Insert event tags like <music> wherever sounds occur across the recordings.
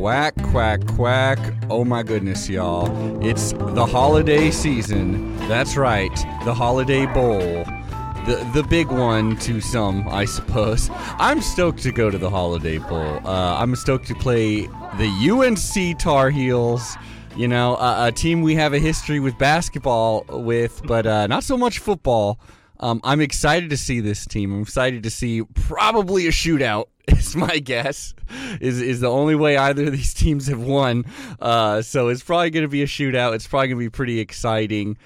Quack, quack, quack. Oh my goodness, y'all. It's the holiday season. That's right, the Holiday Bowl. The, the big one to some, I suppose. I'm stoked to go to the Holiday Bowl. Uh, I'm stoked to play the UNC Tar Heels. You know, a, a team we have a history with basketball with, but uh, not so much football. Um, I'm excited to see this team. I'm excited to see probably a shootout. <laughs> Is my guess. Is is the only way either of these teams have won. Uh, so it's probably going to be a shootout. It's probably going to be pretty exciting.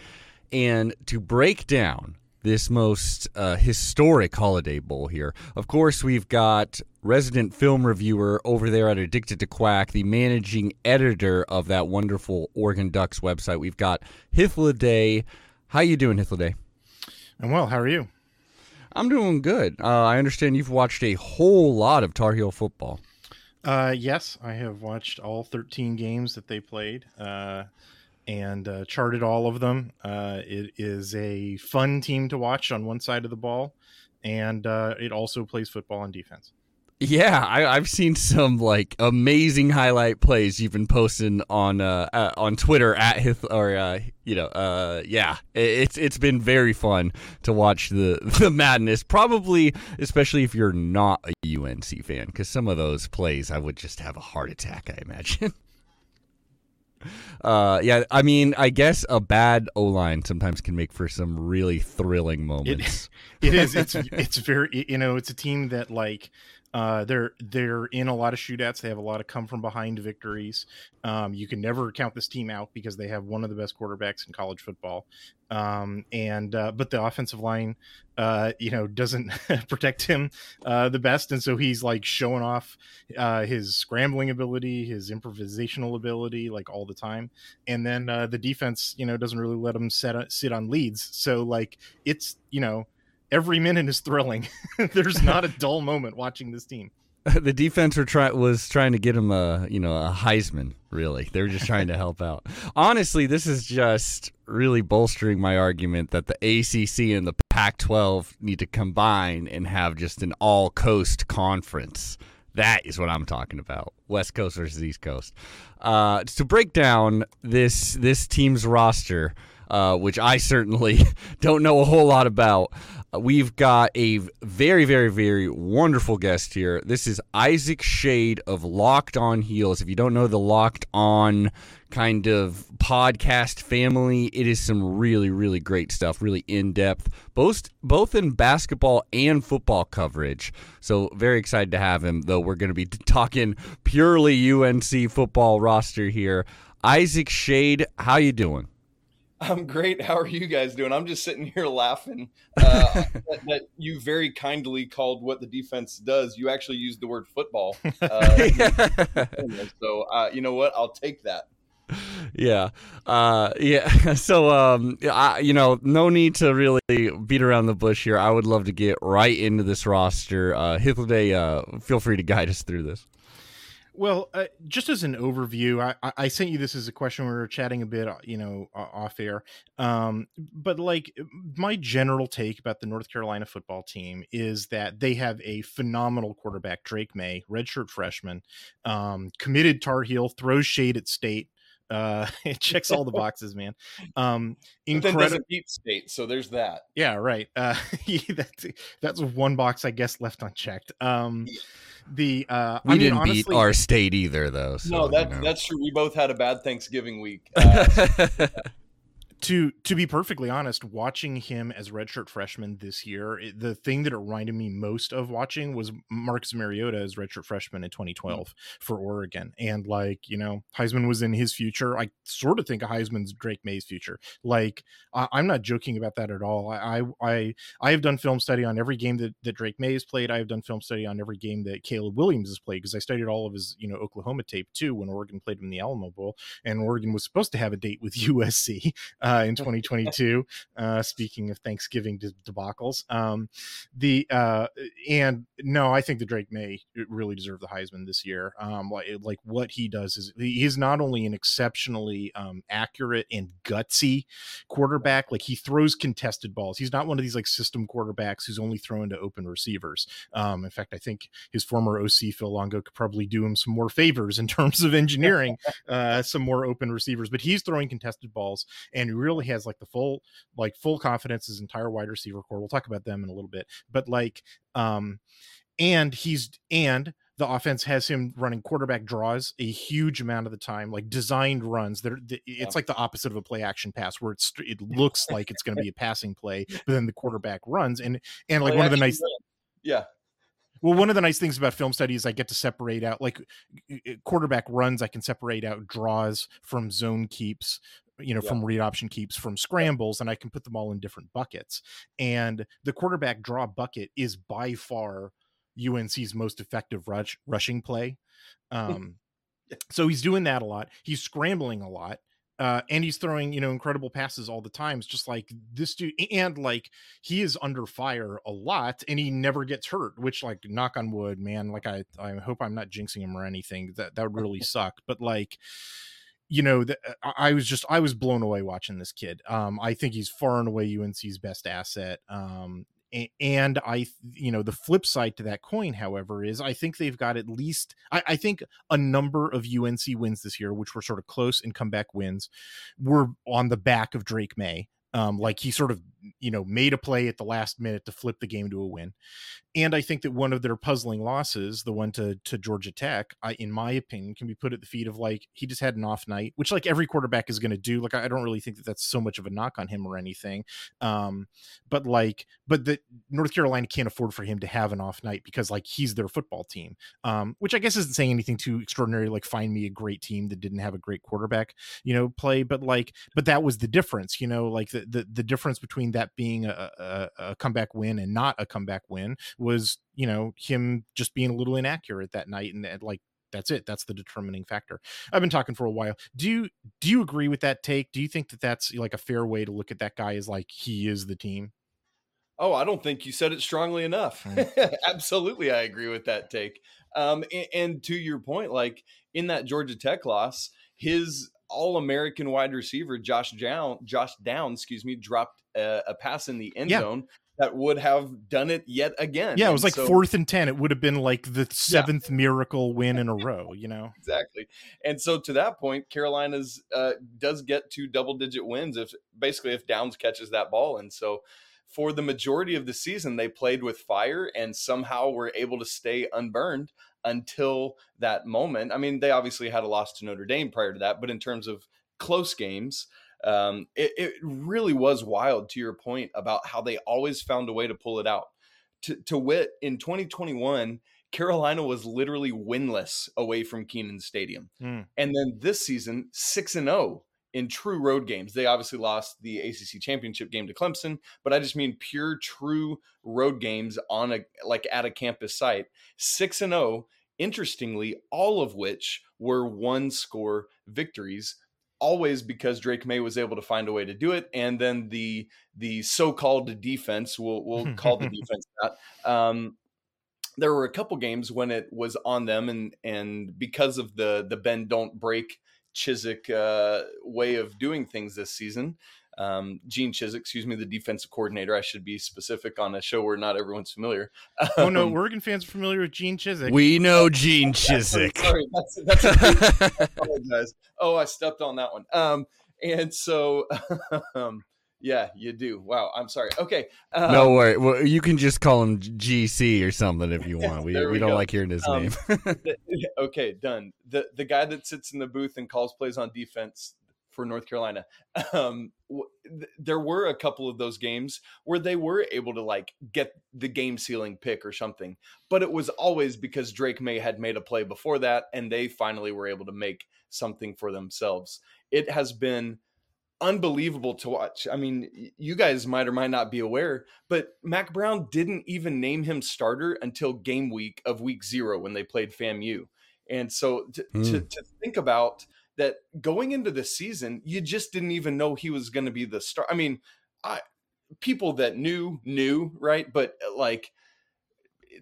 And to break down this most uh, historic holiday bowl here, of course, we've got resident film reviewer over there at Addicted to Quack, the managing editor of that wonderful Oregon Ducks website. We've got Hythloday. How you doing, Hythloday? I'm well. How are you? I'm doing good. Uh, I understand you've watched a whole lot of Tar Heel football. Uh, yes, I have watched all 13 games that they played uh, and uh, charted all of them. Uh, it is a fun team to watch on one side of the ball, and uh, it also plays football on defense. Yeah, I, have seen some like amazing highlight plays you've been posting on uh, uh on Twitter at Hith or uh, you know uh yeah it's it's been very fun to watch the <laughs> the madness. Probably especially if you're not a UNC fan because some of those plays I would just have a heart attack. I imagine. <laughs> Uh, yeah, I mean, I guess a bad O line sometimes can make for some really thrilling moments. It, <laughs> it is. It's it's very you know it's a team that like uh, they're they're in a lot of shootouts. They have a lot of come from behind victories. Um, you can never count this team out because they have one of the best quarterbacks in college football. Um, and uh, but the offensive line, uh, you know, doesn't <laughs> protect him uh, the best, and so he's like showing off uh, his scrambling ability, his improvisational ability, like all the time. And then uh, the defense, you know, doesn't really let him set sit on leads. So like it's you know every minute is thrilling. <laughs> There's not a dull moment watching this team. <laughs> the defense were try- was trying to get him a you know a Heisman. Really, they were just trying to help out. Honestly, this is just really bolstering my argument that the ACC and the Pac-12 need to combine and have just an all-coast conference. That is what I'm talking about. West Coast versus East Coast. Uh, to break down this this team's roster, uh, which I certainly <laughs> don't know a whole lot about. We've got a very, very, very wonderful guest here. This is Isaac Shade of Locked On Heels. If you don't know the Locked On kind of podcast family, it is some really, really great stuff, really in depth, both both in basketball and football coverage. So very excited to have him. Though we're going to be <laughs> talking purely UNC football roster here. Isaac Shade, how you doing? I'm great. How are you guys doing? I'm just sitting here laughing uh, <laughs> that, that, you very kindly called what the defense does. You actually used the word football. <laughs> Uh, so uh, you know what? I'll take that. Yeah, uh, yeah. <laughs> So, um, I, you know, no need to really beat around the bush here. I would love to get right into this roster. Uh, uh, feel free to guide us through this. Well, uh, just as an overview, I, I sent you this as a question. We were chatting a bit, uh, you know, off air. Um, but like my general take about the North Carolina football team is that they have a phenomenal quarterback, Drake Maye, redshirt freshman, um, committed Tar Heel, throws shade at State. Uh, <laughs> it checks all the <laughs> boxes, man. Um, incredible beat State, so there's that. Yeah, right. Uh, <laughs> that's that's one box I guess left unchecked. Um. Yeah the uh, we I didn't honestly, beat our state either, though. So, no, that, you know. that's true. We both had a bad Thanksgiving week. <laughs> Uh, to to be perfectly honest, watching him as redshirt freshman this year, it, the thing that it reminded me most of watching was Marcus Mariota as redshirt freshman in 2012 mm. for Oregon, and like you know, Heisman was in his future. I sort of think a Heisman's Drake Maye's future. Like I, am not joking about that at all. I, I I have done film study on every game that, that Drake Maye has played. I have done film study on every game that Caleb Williams has played because I studied all of his you know Oklahoma tape too when Oregon played him in the Alamo Bowl, and Oregon was supposed to have a date with <laughs> USC. Uh, in 2022. uh, speaking of Thanksgiving debacles, um, the uh, and no, I think the Drake Maye really deserve the Heisman this year. Um, like like what he does is he's not only an exceptionally um, accurate and gutsy quarterback, like he throws contested balls. He's not one of these like system quarterbacks who's only throwing to open receivers. Um, in fact, I think his former OC Phil Longo could probably do him some more favors in terms of engineering <laughs> uh, some more open receivers. But he's throwing contested balls and really has like the full like full confidence his entire wide receiver core. We'll talk about them in a little bit, but like um and he's and the offense has him running quarterback draws a huge amount of the time, like designed runs. That it's yeah. like the opposite of a play action pass, where it's it looks like it's going to be a <laughs> passing play, but then the quarterback runs and and like play one of the nice, yeah. Well, one of the nice things about film study is I get to separate out like quarterback runs. I can separate out draws from zone keeps, you know, yeah. from read option keeps, from scrambles, and I can put them all in different buckets. And the quarterback draw bucket is by far UNC's most effective rush rushing play. <laughs> Um, so he's doing that a lot. He's scrambling a lot. Uh, and he's throwing, you know, incredible passes all the time. It's just like this dude, and like he is under fire a lot, and he never gets hurt. Which, like, knock on wood, man. Like, I, I hope I'm not jinxing him or anything. That that would really <laughs> suck. But like, you know, the, I was just I was blown away watching this kid. Um, I think he's far and away UNC's best asset. Um, and I, you know, the flip side to that coin, however, is I think they've got at least, I, I, think a number of UNC wins this year, which were sort of close and comeback wins, were on the back of Drake Maye. Um, like he sort of, you know, made a play at the last minute to flip the game to a win. And I think that one of their puzzling losses, the one to to Georgia Tech, I, in my opinion, can be put at the feet of like he just had an off night, which like every quarterback is going to do. Like I, don't really think that that's so much of a knock on him or anything. Um, but like, but the North Carolina can't afford for him to have an off night because like he's their football team. Um, which I guess isn't saying anything too extraordinary. Like find me a great team that didn't have a great quarterback, you know, play. But like, but that was the difference, you know, like the the, the difference between that being a, a, a comeback win and not a comeback win was you know him just being a little inaccurate that night and, and like that's it that's the determining factor. I've been talking for a while. Do you do you agree with that take? Do you think that that's like a fair way to look at that guy as like he is the team? Oh i don't think you said it strongly enough. <laughs> Absolutely i agree with that take. Um, and, and, to your point like in that georgia tech loss his all-american wide receiver josh down josh down excuse me dropped a, a pass in the end yeah. zone that would have done it yet again. Yeah, it was like so, fourth and 10. It would have been like the seventh yeah. miracle win in a row, you know? exactly. And so to that point, Carolina's uh, does get two double digit wins if basically if Downs catches that ball. And so for the majority of the season, they played with fire and somehow were able to stay unburned until that moment. I mean, they obviously had a loss to Notre Dame prior to that, but in terms of close games, um, it, it, really was wild to your point about how they always found a way to pull it out. To, to wit, in 2021, Carolina was literally winless away from Kenan Stadium. Mm. And then this season, 6 and 0 in true road games. They obviously lost the ACC championship game to Clemson, but I just mean pure true road games on a like at a campus site. 6 and 0, interestingly, all of which were one score victories always because Drake Maye was able to find a way to do it, and then the the so-called defense, we'll we'll call the <laughs> defense that. Um, there were a couple games when it was on them, and and because of the the bend don't break Chizik uh, way of doing things this season, um, Gene Chizik, excuse me, the defensive coordinator. I should be specific on a show where not everyone's familiar. Um, oh no, um, Oregon fans are familiar with Gene Chizik. We know Gene <laughs> Chizik. Sorry, that's, that's a, <laughs> I apologize. Oh, I stepped on that one. Um, and so, <laughs> um, yeah, you do. Wow, I'm sorry. Okay, um, no worry. Well, you can just call him GC or something if you want. We we, we, don't go. like hearing his um, name. okay, done. The the guy that sits in the booth and calls plays on defense for North Carolina. <laughs> Um, th- there were a couple of those games where they were able to like get the game sealing pick or something, but it was always because Drake Maye had made a play before that and they finally were able to make something for themselves. It has been unbelievable to watch. I mean, you guys might or might not be aware, but Mack Brown didn't even name him starter until game week of week zero when they played FAMU. And so to, mm. to, to think about that going into the season, you just didn't even know he was going to be the star. I mean, I people that knew knew, right? But uh, like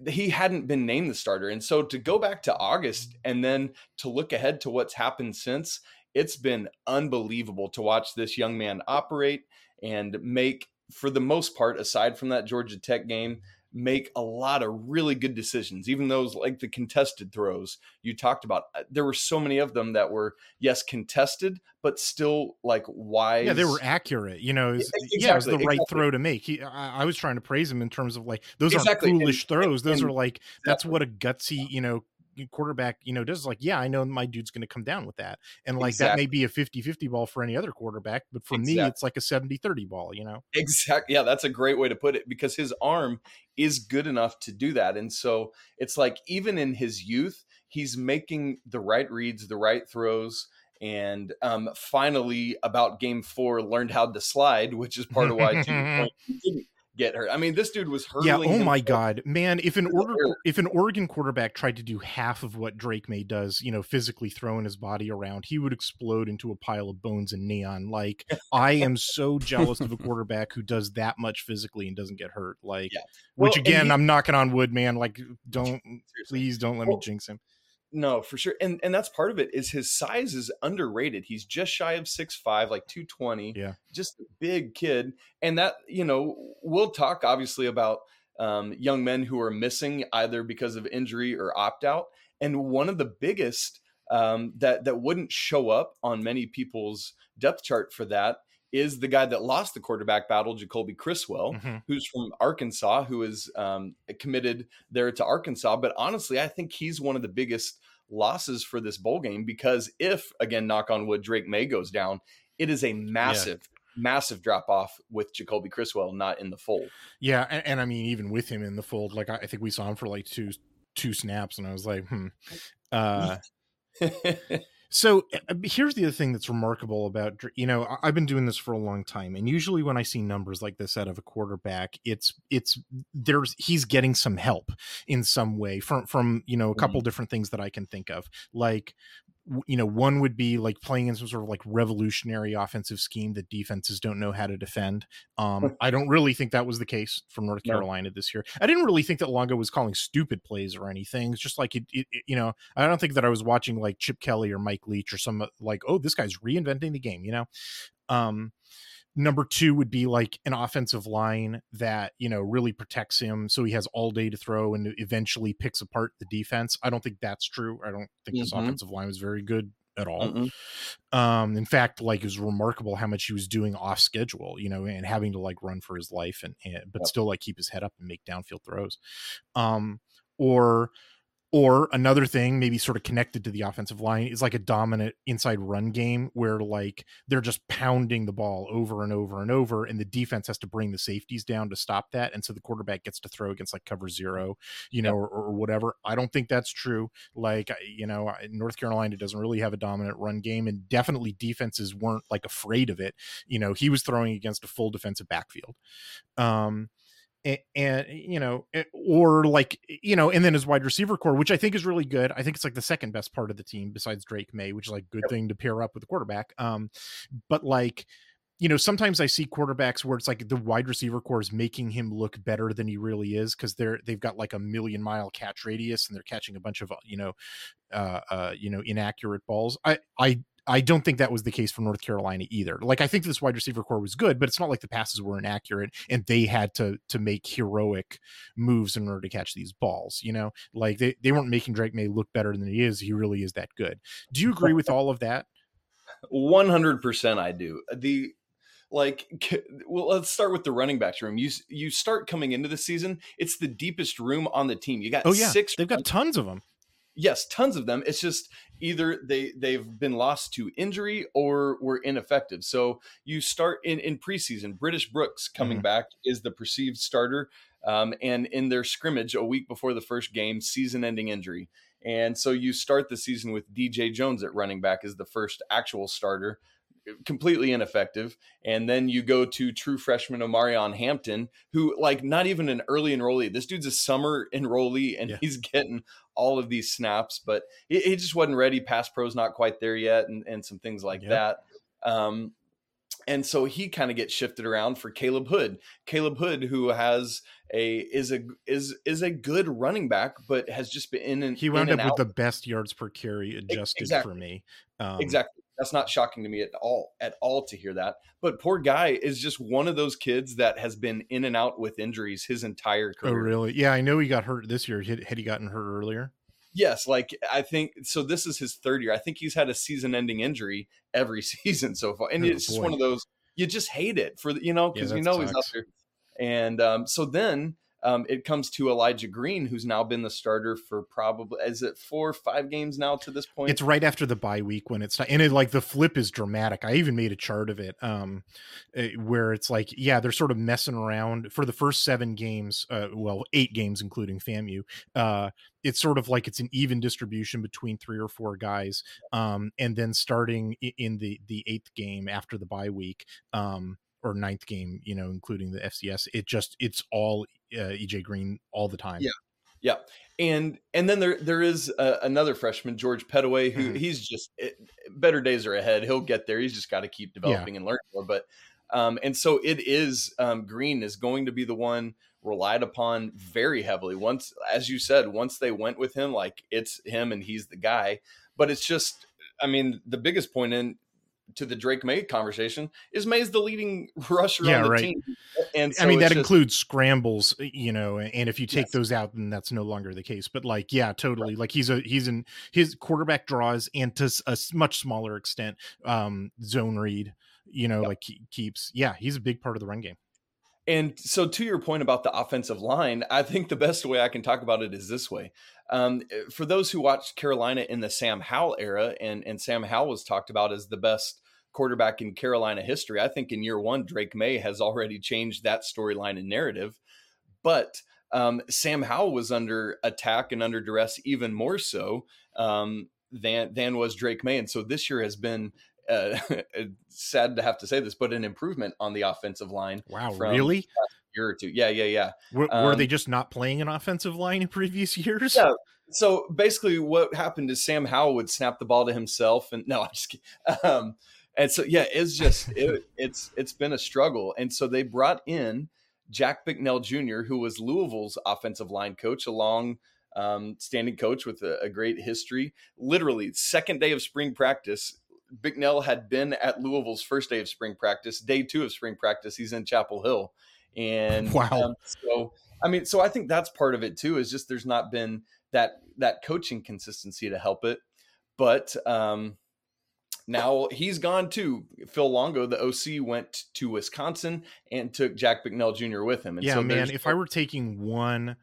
he hadn't been named the starter. And so to go back to August and then to look ahead to what's happened since, it's been unbelievable to watch this young man operate and make for the most part aside from that Georgia Tech game make a lot of really good decisions, even those like the contested throws you talked about. Uh, there were so many of them that were, yes, contested, but still like wise. Yeah, they were accurate. You know, was, exactly, yeah, it was the exactly. right throw to make. He, I, I, was trying to praise him in terms of like those exactly. are foolish and, throws. Those and, are like that's what a gutsy, you know, quarterback, you know, does like, yeah, I know my dude's going to come down with that. And like exactly. that may be a 50-50 ball for any other quarterback, but for exactly. me it's like a 70-30 ball, you know. Exactly. Yeah, that's a great way to put it because his arm is good enough to do that. And so it's like even in his youth, he's making the right reads, the right throws and um, finally about game four learned how to slide which is part of why <laughs> didn't get hurt. I mean, this dude was hurling. Yeah. Oh my god, man! If an Oregon if an Oregon quarterback tried to do half of what Drake Maye does, you know, physically throwing his body around, he would explode into a pile of bones and neon. Like I <laughs> am so jealous of a quarterback who does that much physically and doesn't get hurt. Like, yeah. well, which again, he, I'm knocking on wood, man. Like, don't please don't let well, me jinx him. No, for sure. And and that's part of it is his size is underrated. He's just shy of six five, like 220. Yeah. Just a big kid. And that, you know, we'll talk obviously about um, young men who are missing either because of injury or opt out. And one of the biggest um, that that wouldn't show up on many people's depth chart for that is the guy that lost the quarterback battle, Jacoby Criswell, mm-hmm. who's from Arkansas, who is um, committed there to Arkansas. But honestly, I think he's one of the biggest losses for this bowl game because if, again, knock on wood, Drake Maye goes down, it is a massive. Yeah. Massive drop off with Jacoby Criswell not in the fold. Yeah, and, and I mean, even with him in the fold, like I, I think we saw him for like two two snaps, and I was like, hmm. <laughs> Uh, <laughs> So uh, here's the other thing that's remarkable about you know I've been doing this for a long time, and usually when I see numbers like this out of a quarterback, it's it's there's he's getting some help in some way from from you know a couple mm-hmm. different things that I can think of, like you know, one would be like playing in some sort of like revolutionary offensive scheme that defenses don't know how to defend. Um, <laughs> I don't really think that was the case from North Carolina no. this year. I didn't really think that Longo was calling stupid plays or anything. It's just like it, it, it, you know, I don't think that I was watching like Chip Kelly or Mike Leach or some like, oh, this guy's reinventing the game, you know. Um, Number two would be like an offensive line that, you know, really protects him so he has all day to throw and eventually picks apart the defense. I don't think that's true. I don't think mm-hmm. this offensive line was very good at all. Mm-hmm. Um, in fact, like it was remarkable how much he was doing off schedule, you know, and having to like run for his life and, and but yep. still like keep his head up and make downfield throws. Um, or or another thing, maybe sort of connected to the offensive line, is like a dominant inside run game where like they're just pounding the ball over and over and over, and the defense has to bring the safeties down to stop that. And so the quarterback gets to throw against like cover zero, you know, yep. or, or, whatever. I don't think that's true. Like, you know, North Carolina doesn't really have a dominant run game, and definitely defenses weren't like afraid of it. You know, he was throwing against a full defensive backfield. Um, and, and, you know or like you know and then his wide receiver core which i think is really good i think it's like the second best part of the team besides drake Maye, which is like good yep. thing to pair up with the quarterback um but like you know sometimes i see quarterbacks where it's like the wide receiver core is making him look better than he really is because they're they've got like a million mile catch radius and they're catching a bunch of you know uh, uh you know inaccurate balls i i I don't think that was the case for North Carolina either. Like I think this wide receiver core was good, but it's not like the passes were inaccurate and they had to to make heroic moves in order to catch these balls. You know, like they, they weren't making Drake Maye look better than he is. He really is that good. Do you agree with all of that? One hundred percent, I do. The like <laughs> well let's start with the running backs room you you start coming into the season it's the deepest room on the team you got oh yeah six they've got tons of them yes tons of them it's just either they they've been lost to injury or were ineffective. So you start in in preseason. British Brooks coming mm-hmm. back is the perceived starter, um, and in their scrimmage a week before the first game, season-ending injury. And so you start the season with DJ Jones at running back as the first actual starter. Completely ineffective. And then you go to true freshman Omarion Hampton, who like not even an early enrollee. This dude's a summer enrollee, and yeah. he's getting all of these snaps, but he, he, just wasn't ready. Pass pro's not quite there yet, and and some things like that. Um, and so he kind of gets shifted around for Caleb Hood. Caleb Hood, who has a is a is is a good running back, but has just been in and he wound up with the best yards per carry adjusted exactly. for me. Um, exactly. That's not shocking to me at all, at all to hear that. But poor guy is just one of those kids that has been in and out with injuries his entire oh, career. Oh, really? Yeah, I know he got hurt this year. Had, had he gotten hurt earlier? Yes, like I think so. This is his third year. I think he's had a season-ending injury every <laughs> season so far, and oh, it's boy. just one of those you just hate it for you know because yeah, you know sucks. he's up there. And um, so then um, it comes to Elijah Green, who's now been the starter for probably is it four or five games now to this point. It's right after the bye week when it's not, and it like the flip is dramatic. I even made a chart of it, um, eh, where it's like yeah they're sort of messing around for the first seven games, uh, well eight games including FAMU. Uh, it's sort of like it's an even distribution between three or four guys, um, and then starting in the the eighth game after the bye week. Um, or ninth game, you know, including the FCS. It just it's all uh, EJ Green all the time. Yeah, yeah, and and then there there is uh, another freshman, George Pettaway, who mm-hmm. he's just it, better days are ahead. He'll get there. He's just got to keep developing yeah. and learn more. But um, and so it is. Um, Green is going to be the one relied upon very heavily. Once, as you said, once they went with him, like it's him and he's the guy. But it's just, I mean, the biggest point in to the Drake Maye conversation is Maye's the leading <laughs> rusher yeah, on the right. team. And so I mean that just, includes scrambles, you know, and if you take yes. those out, then that's no longer the case. But like, yeah, totally. Right. Like he's a he's in his quarterback draws and to a much smaller extent, um, zone read, you know, yep. like keeps. Yeah, he's a big part of the run game. And so, to your point about the offensive line, I think the best way I can talk about it is this way. Um, for those who watched Carolina in the Sam Howell era, and, and Sam Howell was talked about as the best quarterback in Carolina history, I think in year one, Drake Maye has already changed that storyline and narrative. But um, Sam Howell was under attack and under duress even more so um, than than was Drake Maye, and so this year has been uh, <laughs> sad to have to say this, but an improvement on the offensive line. Wow, really? Year or two, yeah, yeah, yeah. Were, um, were, they just not playing an offensive line in previous <laughs> years? Yeah. So basically, what happened is Sam Howell would snap the ball to himself, and no, I'm just kidding. <laughs> Um, and so yeah, it's just it, it's it's been a struggle, and so they brought in Jack Bicknell Jr., who was Louisville's offensive line coach, along um, standing coach with a, a, great history. Literally, second day of spring practice, Bicknell had been at Louisville's first day of spring practice. Day two of spring practice, he's in Chapel Hill, and <laughs> wow. Um, so I mean, so I think that's part of it too. Is just there's not been that that coaching consistency to help it, but um, now he's gone too. Phil Longo, the OC, went to Wisconsin and took Jack Bicknell Jr. with him. And yeah, so man, if I were taking one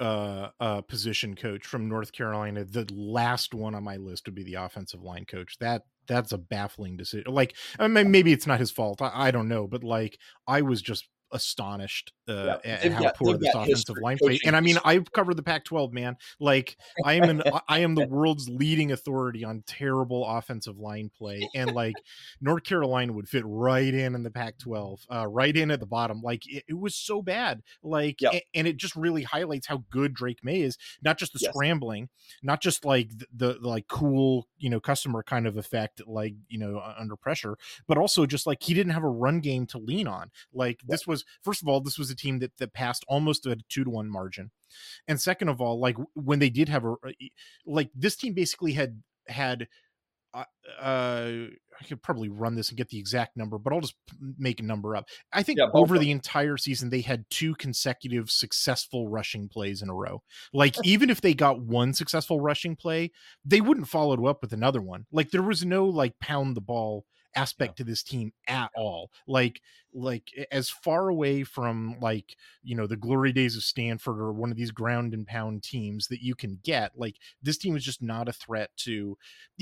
uh, uh, position coach from North Carolina, the last one on my list would be the offensive line coach. That that's a baffling decision. Like, I mean, maybe it's not his fault. I, I don't know, but like, I was just astonished uh, yeah. at how got, poor this offensive line play. And I mean, I've covered the Pac-12, man. Like, I am an I am the <laughs> world's leading authority on terrible offensive line play, and like North Carolina would fit right in in the Pac-12, uh, right in at the bottom. Like, it, it was so bad. Like, yep. and, it just really highlights how good Drake Maye is. Not just the yes. scrambling, not just like the, the, the like cool, you know, customer kind of effect, like you know, under pressure, but also just like he didn't have a run game to lean on. Like, this was first of all, this was a team that that passed almost at a two to one margin, and second of all, like when they did have a like this team basically had had uh, I could probably run this and get the exact number, but I'll just make a number up. I think yeah, over the entire season, they had two consecutive successful rushing plays in a row. Like, even if they got one successful rushing play, they wouldn't follow it up with another one. Like, there was no like pound the ball aspect yeah. to this team at all. Like like as far away from like you know the glory days of Stanford or one of these ground and pound teams that you can get. Like this team is just not a threat to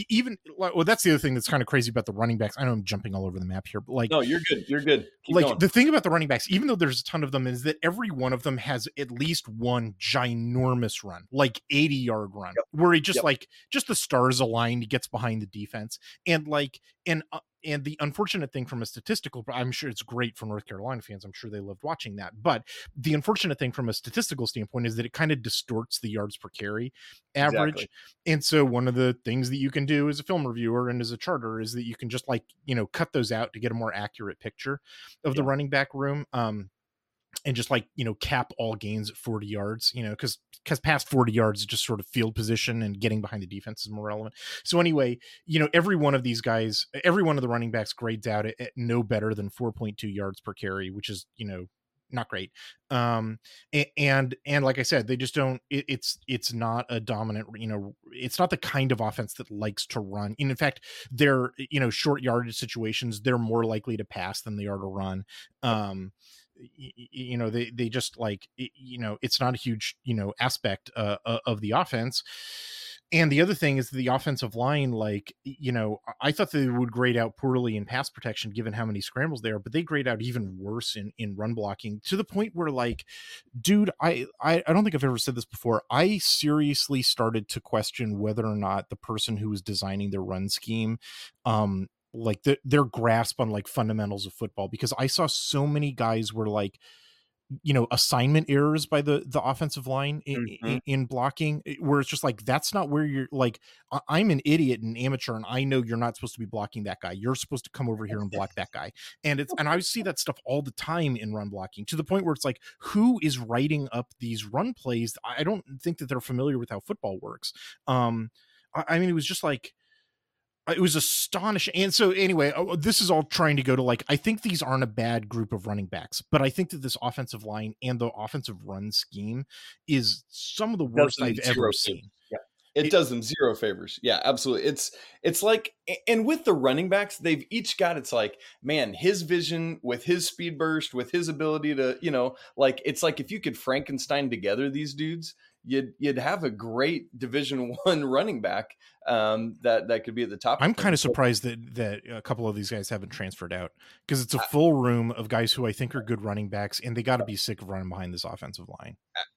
even. Well, that's the other thing that's kind of crazy about the running backs. I know I'm jumping all over the map here, but like no, you're good. You're good. Keep like going. the thing about the running backs, even though there's a ton of them, is that every one of them has at least one ginormous run, like 80 yard run, yep. where he just yep. like just the stars aligned, he gets behind the defense, and like and uh, and the unfortunate thing from a statistical i'm sure it's great for north carolina fans i'm sure they loved watching that but the unfortunate thing from a statistical standpoint is that it kind of distorts the yards per carry average exactly. and so one of the things that you can do as a film reviewer and as a charter is that you can just like you know cut those out to get a more accurate picture of yeah. the running back room um and just like you know cap all gains at 40 yards you know because because past 40 yards is just sort of field position and getting behind the defense is more relevant. So anyway you know every one of these guys every one of the running backs grades out at, at no better than 4.2 yards per carry which is you know not great. Um and and like i said they just don't it, it's it's not a dominant you know it's not the kind of offense that likes to run. And in fact they're you know short yardage situations they're more likely to pass than they are to run. Um you know they they just like you know it's not a huge you know aspect uh, of the offense. And the other thing is the offensive line like you know i thought they would grade out poorly in pass protection given how many scrambles there but they grade out even worse in in run blocking to the point where like dude i i, don't think i've ever said this before. I seriously started to question whether or not the person who was designing the run scheme um like the, their grasp on like fundamentals of football because I saw so many guys were like you know assignment errors by the the offensive line in, mm-hmm. in, in, blocking eh, where it's just like that's not where you're like i'm an idiot and amateur and i know you're not supposed to be blocking that guy. You're supposed to come over here and block that guy. And it's and i see that stuff all the time in run blocking to the point where it's like who is writing up these run plays? I don't think that they're familiar with how football works. Um i, I mean it was just like Uh, it was astonishing. And so, anyway, oh, this is all trying to go to like, I think these aren't a bad group of running backs, but I think that this offensive line and the offensive run scheme is some of the worst I've ever seen. Yeah. It, it does them zero favors. Yeah, absolutely. It's it's like and with the running backs, they've each got it's like, man, his vision with his speed burst, with his ability to, you know, like it's like if you could Frankenstein together these dudes, you'd you'd have a great Division <laughs> One running back um, that that could be at the top. I'm kind of surprised that that a couple of these guys haven't transferred out because it's a full room of guys who I think are good running backs, and they got to be sick of running behind this offensive line.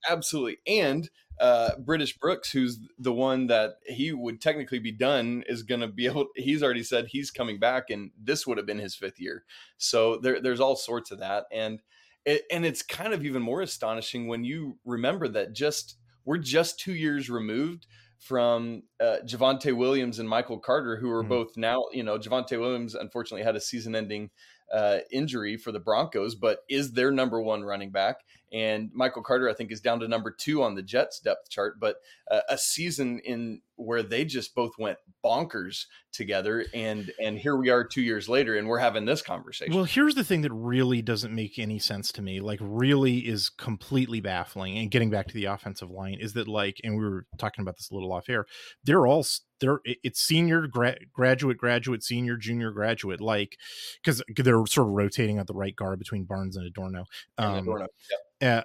Absolutely, and uh, British Brooks, who's the one that he would technically be done, is going to be able. He's already said he's coming back, and this would have been his fifth year. So there, there's all sorts of that, and it, and it's kind of even more astonishing when you remember that just we're just two years removed from uh, Javonte Williams and Michael Carter, who are mm-hmm. both now, you know, Javonte Williams unfortunately had a season ending uh, injury for the Broncos, but is their number one running back. And Michael Carter, I think, is down to number two on the Jets depth chart. But uh, a season in where they just both went bonkers together, and and here we are two years later, and we're having this conversation. Well, here's the thing that really doesn't make any sense to me. Like, really is completely baffling. And getting back to the offensive line is that like, and we were talking about this a little off air. They're all they're it's senior gra- graduate graduate senior junior graduate like because they're sort of rotating at the right guard between barnes and adorno um and, adorno. Uh,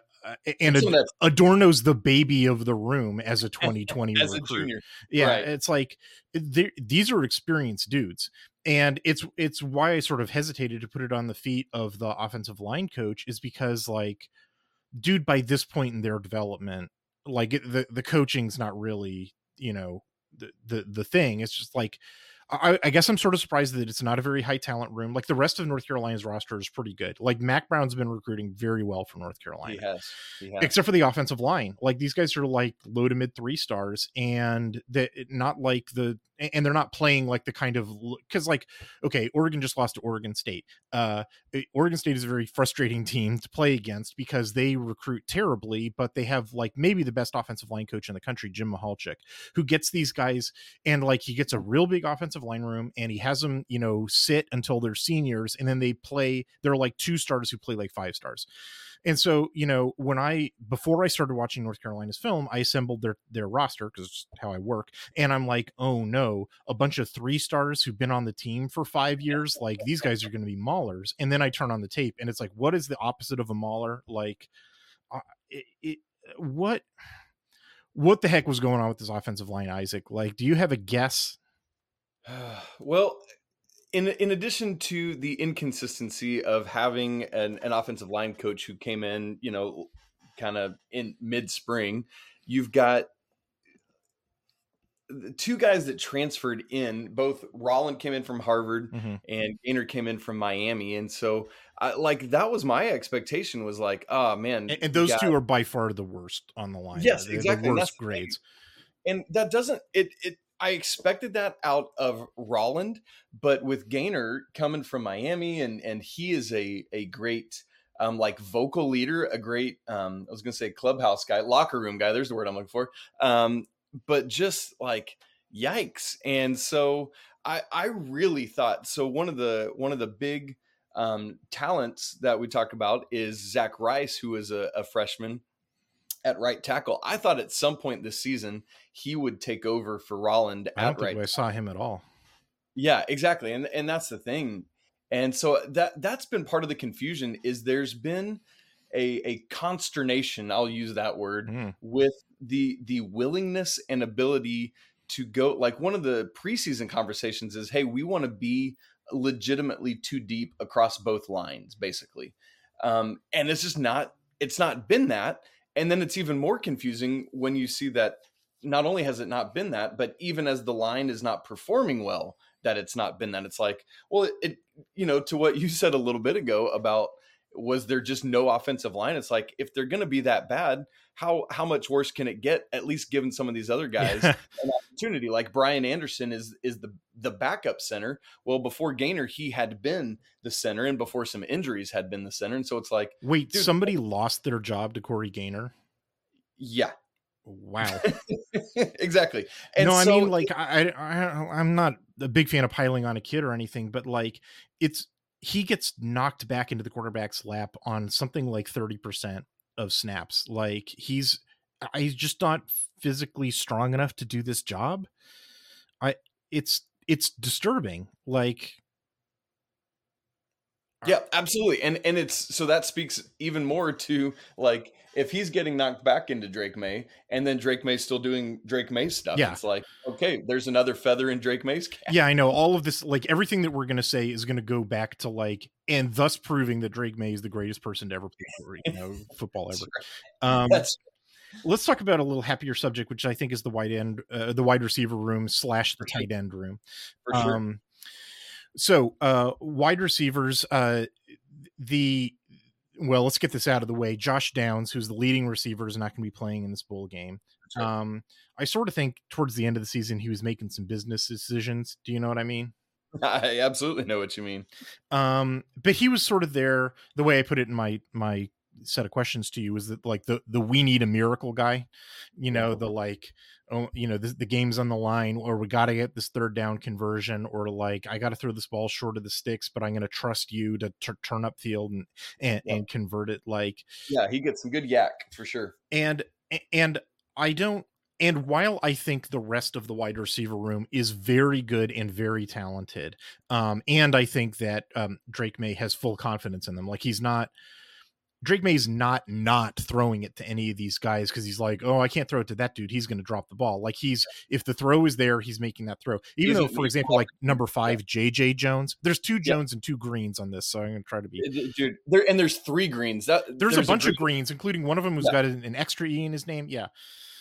and Ad- adorno's the baby of the room as a <laughs> 2020 as recruit. a junior yeah right. it's like these are experienced dudes and it's it's why i sort of hesitated to put it on the feet of the offensive line coach is because like dude by this point in their development like the the coaching's not really you know the the the thing. It's just like I, I, guess I'm sort of surprised that it's not a very high talent room. Like the rest of North Carolina's roster is pretty good. Like Mack Brown's been recruiting very well for North Carolina. He has. He has. Except for the offensive line. Like these guys are like low to mid three stars and that not like the and they're not playing like the kind of because like okay oregon just lost to oregon state uh eh, oregon state is a very frustrating <laughs> team to play against because they recruit terribly but they have like maybe the best offensive line coach in the country jim Michalczik, who gets these guys and like he gets a real big offensive offensive line room and he has them, you know, sit until they're seniors and then they play, they're like two stars who play like five stars. And so, you know, when I before I started watching North Carolina's film, I assembled their their roster because how I work, and I'm like, oh no, a bunch of three stars who've been on the team for five years, like these guys are going to be maulers. And then I turn on the tape, and it's like, what is the opposite of a mauler? Like, uh, it, it what what the heck was going on with this offensive line, Isaac? Like, do you have a guess? <sighs> well, in in addition to the inconsistency of having an, an offensive line coach who came in, you know, kind of in mid spring, you've got two guys that transferred in. Both Rolland came in from Harvard mm-hmm. and Gaynor came in from Miami, and so I, like that was my expectation was like, oh man, and, and those got, two are by far the worst on the line. Yes, They're exactly. The worst grades. And that doesn't it it I expected that out of Rolland, but with Gaynor coming from Miami and and he is a a great um, like vocal leader, a great um, I was gonna say clubhouse guy, locker room guy. There's the word I'm looking for. Um, but just like yikes! And so I I really thought so. One of the one of the big um, talents that we talk about is Zach Rice, who is a, a freshman at right tackle. I thought at some point this season he would take over for Rolland I don't think right. I saw him at all. Yeah, exactly, and and that's the thing. And so that that's been part of the confusion is there's been a a consternation, I'll use that word, mm. with the the willingness and ability to go like one of the preseason conversations is hey, we want to be legitimately too deep across both lines basically. Um, and it's just not it's not been that and then it's even more confusing when you see that not only has it not been that, but even as the line is not performing well, that it's not been that. It's like, well, it, it you know, to what you said a little bit ago about was there just no offensive line? It's like if they're going to be that bad, how how much worse can it get? At least given some of these other guys an opportunity, like Brian Anderson is is the the backup center. Well, before Gaynor, he had been the center, and before some injuries had been the center, and so it's like, wait, dude, somebody lost their job to Corey Gaynor? Yeah. Wow. <laughs> exactly. And no, I mean, like, I, I I'm not a big fan of piling on a kid or anything, but like, it's he gets knocked back into the quarterback's lap on something like 30% of snaps. Like he's he's just not physically strong enough to do this job. I it's it's disturbing. Like yeah, absolutely. And and it's so that speaks even more to like if he's getting knocked back into Drake Maye and then Drake Maye's still doing Drake Maye stuff, yeah. it's like, okay, there's another feather in Drake Maye's cap. Yeah, I know. All of this, like everything that we're going to say is going to go back to like, and thus proving that Drake Maye is the greatest person to ever play you know, <laughs> football ever. Um, That's let's talk about a little happier subject, which I think is the wide end, uh, the wide receiver room slash the tight end room. Sure. Um, so uh, wide receivers, uh, the well, let's get this out of the way. Josh Downs, who's the leading receiver, is not going to be playing in this bowl game. Right. Um, I sort of think towards the end of the season he was making some business decisions. Do you know what I mean? <laughs> I absolutely know what you mean. Um, but he was sort of there. The way I put it in my my set of questions to you is that like the the we need a miracle guy, you know, the like oh, you know, the, the game's on the line, or we got to get this third down conversion, or like I got to throw this ball short of the sticks, but I'm going to trust you to t- turn up field and and, yeah. and convert it. Like, yeah, he gets some good YAC for sure. And and I don't. And while I think the rest of the wide receiver room is very good and very talented, um, and I think that um, Drake Maye has full confidence in them, like he's not Drake Maye's not not throwing it to any of these guys because he's like, oh, I can't throw it to that dude. He's going to drop the ball. Like he's if the throw is there, he's making that throw. Even he's though, for example, like number five, JJ Jones. There's two Jones yeah. and two greens on this, so I'm going to try to be dude. There and there's three greens. That there's, there's a bunch a of greens, including one of them who's yeah. got an, an, extra e in his name. Yeah,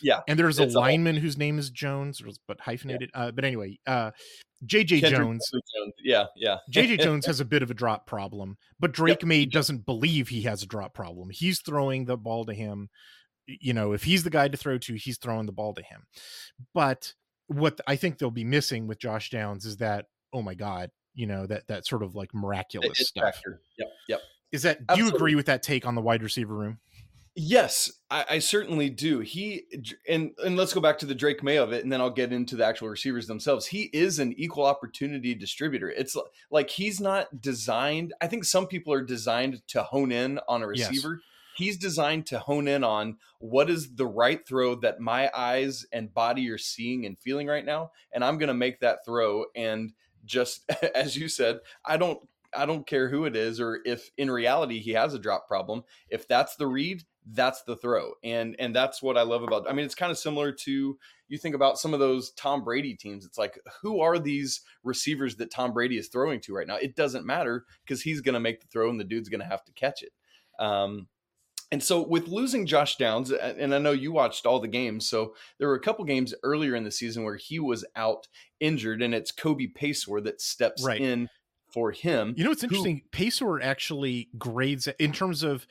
yeah. And there's a lineman whose name is Jones, but hyphenated. Yeah. Uh, but anyway, uh, JJ Kendrick Jones. Jones. Yeah, yeah. JJ <laughs> Jones has a bit of a drop problem, but Drake yep. Maye doesn't believe he has a drop problem. He's throwing the ball to him. You know, if he's the guy to throw to, he's throwing the ball to him. But what I think they'll be missing with Josh Downs is that, oh my God, you know, that that sort of like miraculous stuff. Yep, yep. Is that do Absolutely. you agree with that take on the wide receiver room? Yes, I, I, certainly do. He and and let's go back to the Drake Maye of it, and then I'll get into the actual receivers themselves. He is an equal opportunity distributor. It's like he's not designed. I think some people are designed to hone in on a receiver. Yes. He's designed to hone in on what is the right throw that my eyes and body are seeing and feeling right now, and I'm going to make that throw. And just <laughs> as you said, I don't I don't care who it is or if in reality he has a drop problem. If that's the read, that's the throw. And and that's what I love about I mean it's kind of similar to you think about some of those Tom Brady teams. It's like who are these receivers that Tom Brady is throwing to right now? It doesn't matter because he's going to make the throw and the dude's going to have to catch it. Um, and so with losing Josh Downs, and I know you watched all the games, so there were a couple games earlier in the season where he was out injured, and it's Kobe Paysour that steps right. in for him. You know, it's interesting. Who, Paysour actually grades in terms of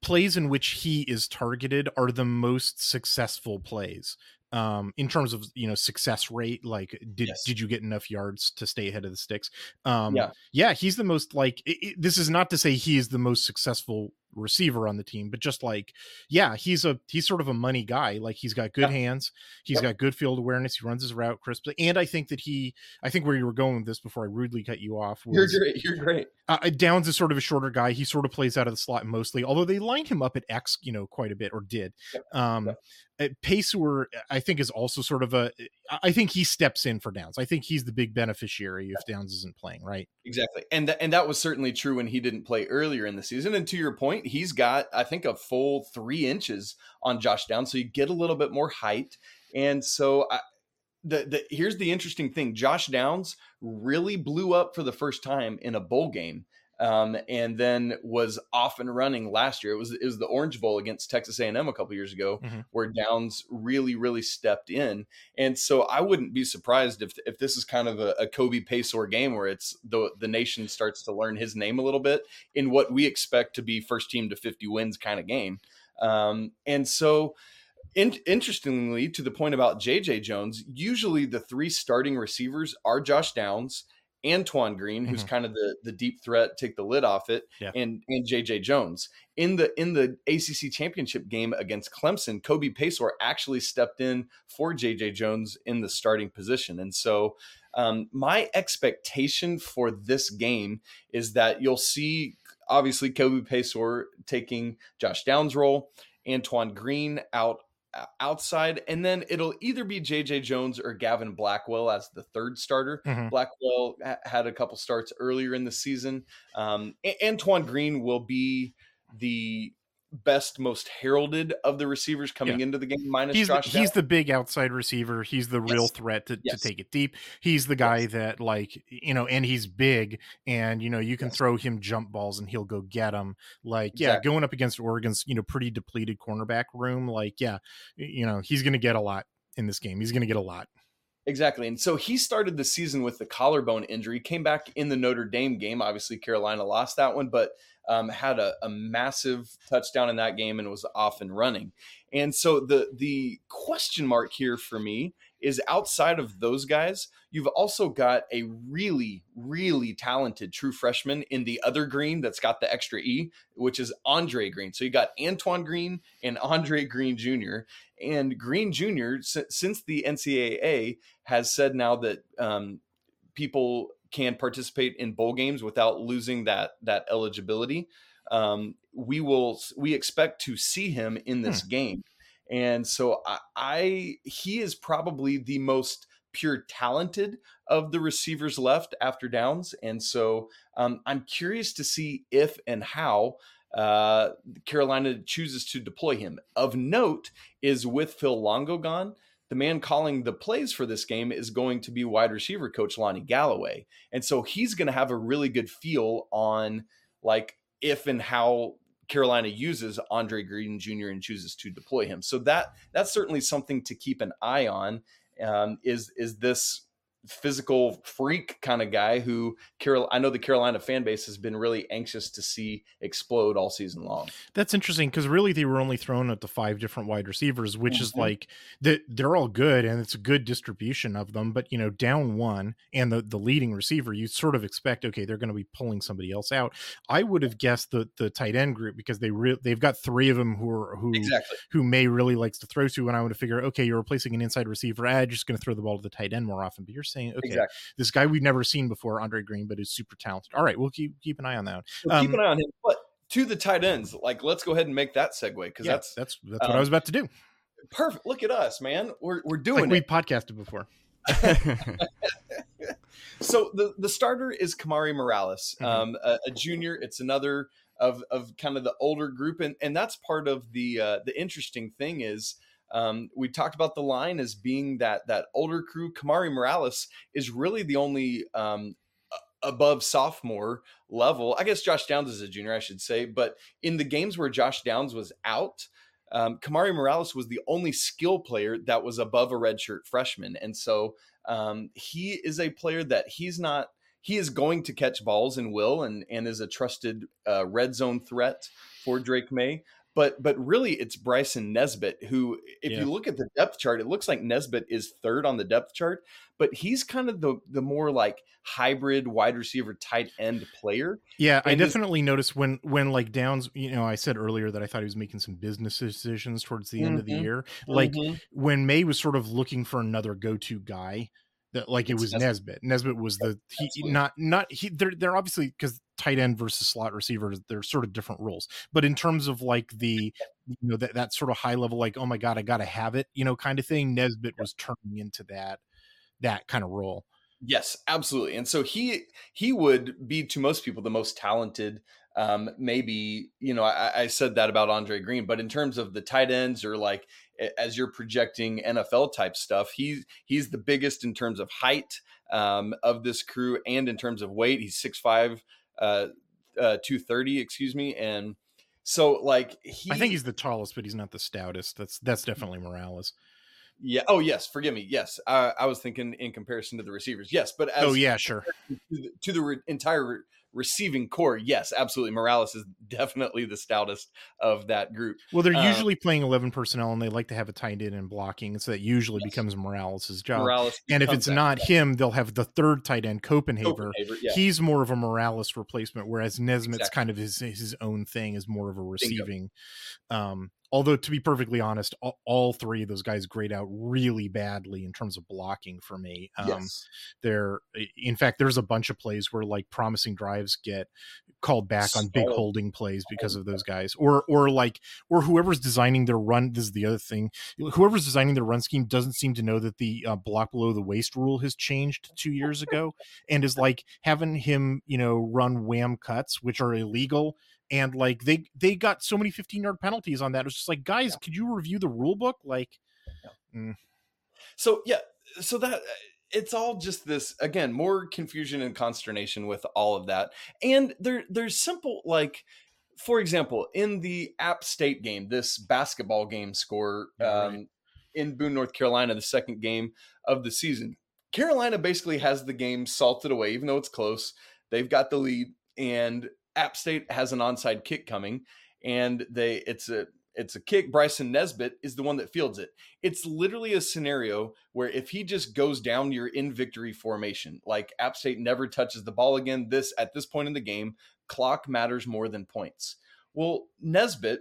plays in which he is targeted are the most successful plays um in terms of you know success rate like did yes. did you get enough yards to stay ahead of the sticks um yeah, yeah he's the most like it, it, this is not to say he is the most successful receiver on the team but just like yeah he's a he's sort of a money guy like he's got good yeah. hands He's yep. got good field awareness he runs his route crisply and i think that he i think where you were going with this before i rudely cut you off was, you're great you're great uh, uh, downs is sort of a shorter guy he sort of plays out of the slot mostly although they lined him up at x you know quite a bit or did yep. um yep. Uh, Paysour, I think, is also sort of a. I think he steps in for Downs. I think he's the big beneficiary if Downs isn't playing, right? Exactly, and th- and that was certainly true when he didn't play earlier in the season. And to your point, he's got I think a full three inches on Josh Downs, so you get a little bit more height. And so I, the, the here's the interesting thing: Josh Downs really blew up for the first time in a bowl game um, and then was off and running last year. It was it was the Orange Bowl against Texas A&M a couple years ago, mm-hmm. where Downs really really stepped in. And so I wouldn't be surprised if if this is kind of a, a Kobe Paysour game where it's the the nation starts to learn his name a little bit in what we expect to be first team to 50 wins kind of game. Um, and so. In, interestingly, to the point about JJ Jones, usually the three starting receivers are Josh Downs Antoine Green, who's mm-hmm. kind of the the deep threat, take the lid off it, yeah. and and JJ Jones in the in the ACC championship game against Clemson. Kobe Paysour actually stepped in for JJ Jones in the starting position, and so um, my expectation for this game is that you'll see obviously Kobe Paysour taking Josh Downs' role, Antoine Green out outside, and then it'll either be JJ Jones or Gavin Blackwell as the third starter. Mm-hmm. Blackwell had a couple starts earlier in the season. Um, Antoine Green will be the best, most heralded of the receivers coming yeah. into the game. Minus he's Josh, the, he's the big outside receiver. He's the yes. real threat to, yes. to take it deep. He's the guy yes. that like you know, and he's big, and you know, you can throw him jump balls and he'll go get them. Like exactly. yeah, going up against Oregon's you know pretty depleted cornerback room. Like yeah, you know, he's going to get a lot in this game. He's going to get a lot. Exactly. And so he started the season with the collarbone injury, came back in the Notre Dame game. Obviously, Carolina lost that one, but um, had a, a, massive touchdown in that game and was off and running. And so the the question mark here for me is outside of those guys, you've also got a really, really talented true freshman in the other green that's got the extra E, which is Andre Greene. So you got Antoine Green and Andre Greene Jr. And Greene Jr., since the NCAA has said now that um, people can participate in bowl games without losing that that eligibility. Um, we will we expect to see him in this hmm. game, and so I, I he is probably the most pure talented of the receivers left after Downs, and so um, I'm curious to see if and how uh, Carolina chooses to deploy him. Of note is with Phil Longo gone the man calling the plays for this game is going to be wide receiver coach Lonnie Galloway. And so he's going to have a really good feel on like if and how Carolina uses Andre Greene Jr. and chooses to deploy him. So that that's certainly something to keep an eye on. Um, is is this physical freak kind of guy who Carol I know the Carolina fan base has been really anxious to see explode all season long. That's interesting because really they were only thrown at the five different wide receivers, which mm-hmm. is like that they're all good and it's a good distribution of them. But you know, down one and the the leading receiver, you sort of expect okay they're going to be pulling somebody else out. I would have guessed the the tight end group because they re- they've got three of them who are who exactly. who Maye really likes to throw to, and I would have figured okay you're replacing an inside receiver, ah, just going to throw the ball to the tight end more often. But you're saying okay, exactly. this guy we've never seen before, Andre Greene, but is super talented. All right, we'll keep keep an eye on that. We'll um, keep an eye on him, but to the tight ends, like let's go ahead and make that segue because yeah, that's that's that's um, what I was about to do. Perfect. Look at us, man. We're we're doing like we podcasted before. <laughs> <laughs> so the the starter is Kamari Morales, mm-hmm. um, a, a, junior. It's another of of kind of the older group, and and that's part of the uh, the interesting thing is um, we talked about the line as being that that older crew. Kamari Morales is really the only um, above sophomore level. I guess Josh Downs is a junior, I should say. But in the games where Josh Downs was out, um, Kamari Morales was the only skill player that was above a redshirt freshman, and so um, he is a player that he's not. He is going to catch balls and will, and and is a trusted uh, red zone threat for Drake Maye but but really it's Bryson Nesbitt who if yeah. you look at the depth chart it looks like Nesbitt is third on the depth chart but he's kind of the the more like hybrid wide receiver tight end player yeah and I definitely noticed when when like Downs you know I said earlier that I thought he was making some business decisions towards the mm-hmm. end of the mm-hmm. year like mm-hmm. when Maye was sort of looking for another go-to guy that like it was Nesbitt. Nesbitt was the he Absolutely. not not he they're they're obviously because tight end versus slot receiver they're sort of different roles. But in terms of like the you know that that sort of high level like oh my god I gotta have it you know kind of thing Nesbitt was turning into that that kind of role. Yes, absolutely. And so he he would be to most people the most talented um, maybe you know I, I, said that about Andre Greene, but in terms of the tight ends or like as you're projecting NFL type stuff, he's he's the biggest in terms of height um, of this crew and in terms of weight. He's six five, uh, uh, two thirty, excuse me, and so like he. I think he's the tallest, but he's not the stoutest. That's that's definitely Morales. Yeah. Oh, yes. Forgive me. Yes, I, I was thinking in comparison to the receivers. Yes, but as oh yeah, sure. To the, to the re- entire receiving corps, yes, absolutely. Morales is definitely the stoutest of that group. Well, they're um, usually playing 11 personnel and they like to have a tight end and blocking. So that usually yes. becomes Morales' job. Morales and if it's not him, they'll have the third tight end, Copenhaver. Yeah. He's more of a Morales replacement, whereas Nesbitt's exactly. kind of his, his own thing is more of a receiving. Um, although to be perfectly honest all, all, three of those guys grade out really badly in terms of blocking for me um yes. they're in fact there's a bunch of plays where like promising drives get called back on big holding plays because of those guys or or like or whoever's designing their run this is the other thing whoever's designing their run scheme doesn't seem to know that the uh, block below the waist rule has changed two <laughs> years ago and is like having him you know run wham cuts which are illegal and like they they got so many 15 yard penalties on that. It was just like, guys, yeah. could you review the rule book? Like, yeah. mm. so yeah, so that it's all just this again more confusion and consternation with all of that, and there there's simple like. For example, in the App State game, this basketball game score um, right. in Boone, North Carolina, the second game of the season, Carolina basically has the game salted away, even though it's close. They've got the lead, and App State has an onside kick coming, and they it's a it's a kick. Bryson Nesbitt is the one that fields it. It's literally a scenario where if he just goes down, you're in victory formation. Like App State never touches the ball again. This at this point in the game, clock matters more than points. Well, Nesbitt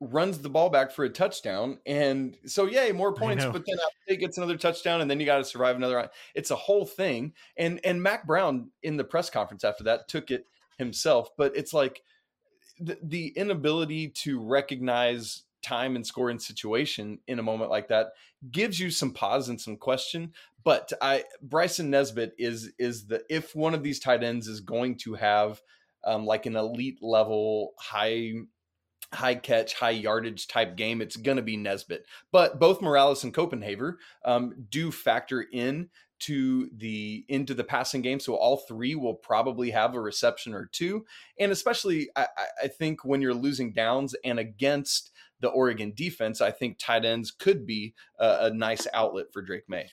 runs the ball back for a touchdown, and so yay, more points. But then App State gets another touchdown, and then you got to survive another. It's a whole thing. And and Mack Brown in the press conference after that took it himself, but it's like the, the inability to recognize time and score in situation in a moment like that gives you some pause and some question. But I Bryson Nesbitt is is the if one of these tight ends is going to have um, like an elite level high high catch, high yardage type game, it's going to be Nesbitt. But both Morales and Copenhaver um, do factor in to the into the passing game. So all three will probably have a reception or two. And especially, I, I think when you're losing downs and against the Oregon defense, I think tight ends could be a, a nice outlet for Drake Maye.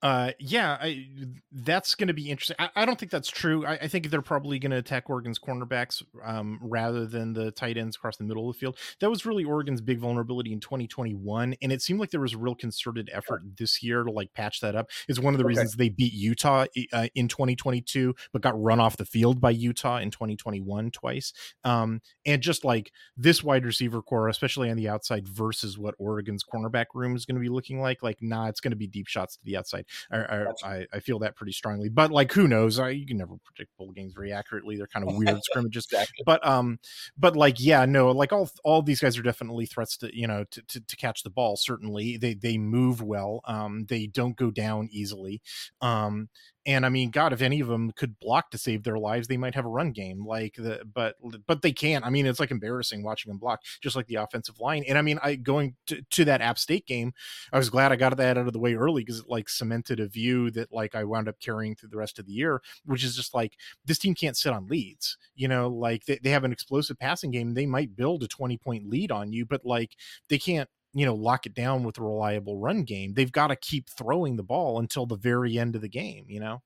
Uh, yeah, I, that's going to be interesting. I, I, don't think that's true. I, I think they're probably going to attack Oregon's cornerbacks um, rather than the tight ends across the middle of the field. That was really Oregon's big vulnerability in 2021, and it seemed like there was a real concerted effort this year to like patch that up. It's one of the okay. reasons they beat Utah uh, in 2022, but got run off the field by Utah in 2021 twice. Um, and just like this wide receiver corps, especially on the outside, versus what Oregon's cornerback room is going to be looking like, like nah, it's going to be deep shots to the outside. I, I, I, feel that pretty strongly. But like, who knows? I, you can never predict bowl games very accurately. They're kind of weird <laughs> scrimmages. Exactly. But um, but like, yeah, no, like all all these guys are definitely threats to you know to, to, to catch the ball. Certainly, they they move well. Um, they don't go down easily. Um, and I mean, God, if any of them could block to save their lives, they might have a run game. Like the, but but they can't. I mean, it's like embarrassing watching them block, just like the offensive line. And I mean, I going to, to that App State game, I was glad I got that out of the way early because it like cemented a view that like I wound up carrying through the rest of the year, which is just like this team can't sit on leads. You know, like they, they have an explosive passing game. They might build a twenty point lead on you, but like they can't you know lock it down with a reliable run game they've got to keep throwing the ball until the very end of the game you know?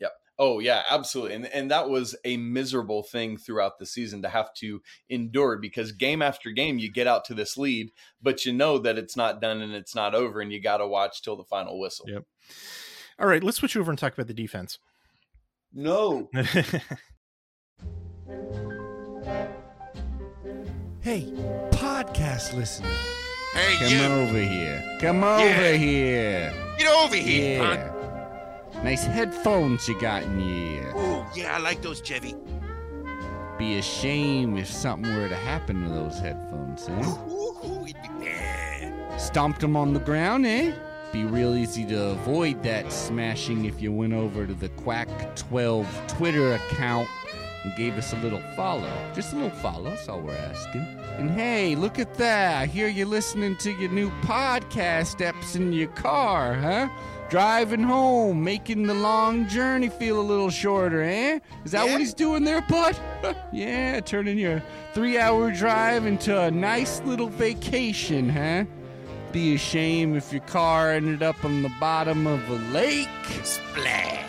Yep. Oh yeah absolutely and and that was a miserable thing throughout the season to have to endure because game after game you get out to this lead but you know that it's not done and it's not over and you got to watch till the final whistle. Yep. All right let's switch over and talk about the defense. No. <laughs> Hey podcast listener Hey, Come you. over here. Come over Yeah. here. Get over here, punk. Nice headphones you got in your ear. Ooh, yeah, I like those, Chevy. Be a shame if something were to happen to those headphones, eh? Ooh, ooh, it'd be bad. Stomped them on the ground, eh? Be real easy to avoid that smashing if you went over to the Quack 12 Twitter account and gave us a little follow. Just a little follow, that's all we're asking. And hey, look at that. I hear you listening to your new podcast eps in your car, huh? Driving home, making the long journey feel a little shorter, eh? Is that Yeah. what he's doing there, bud? <laughs> yeah, turning your three hour drive into a nice little vacation, huh? Be a shame if your car ended up on the bottom of a lake. Splash.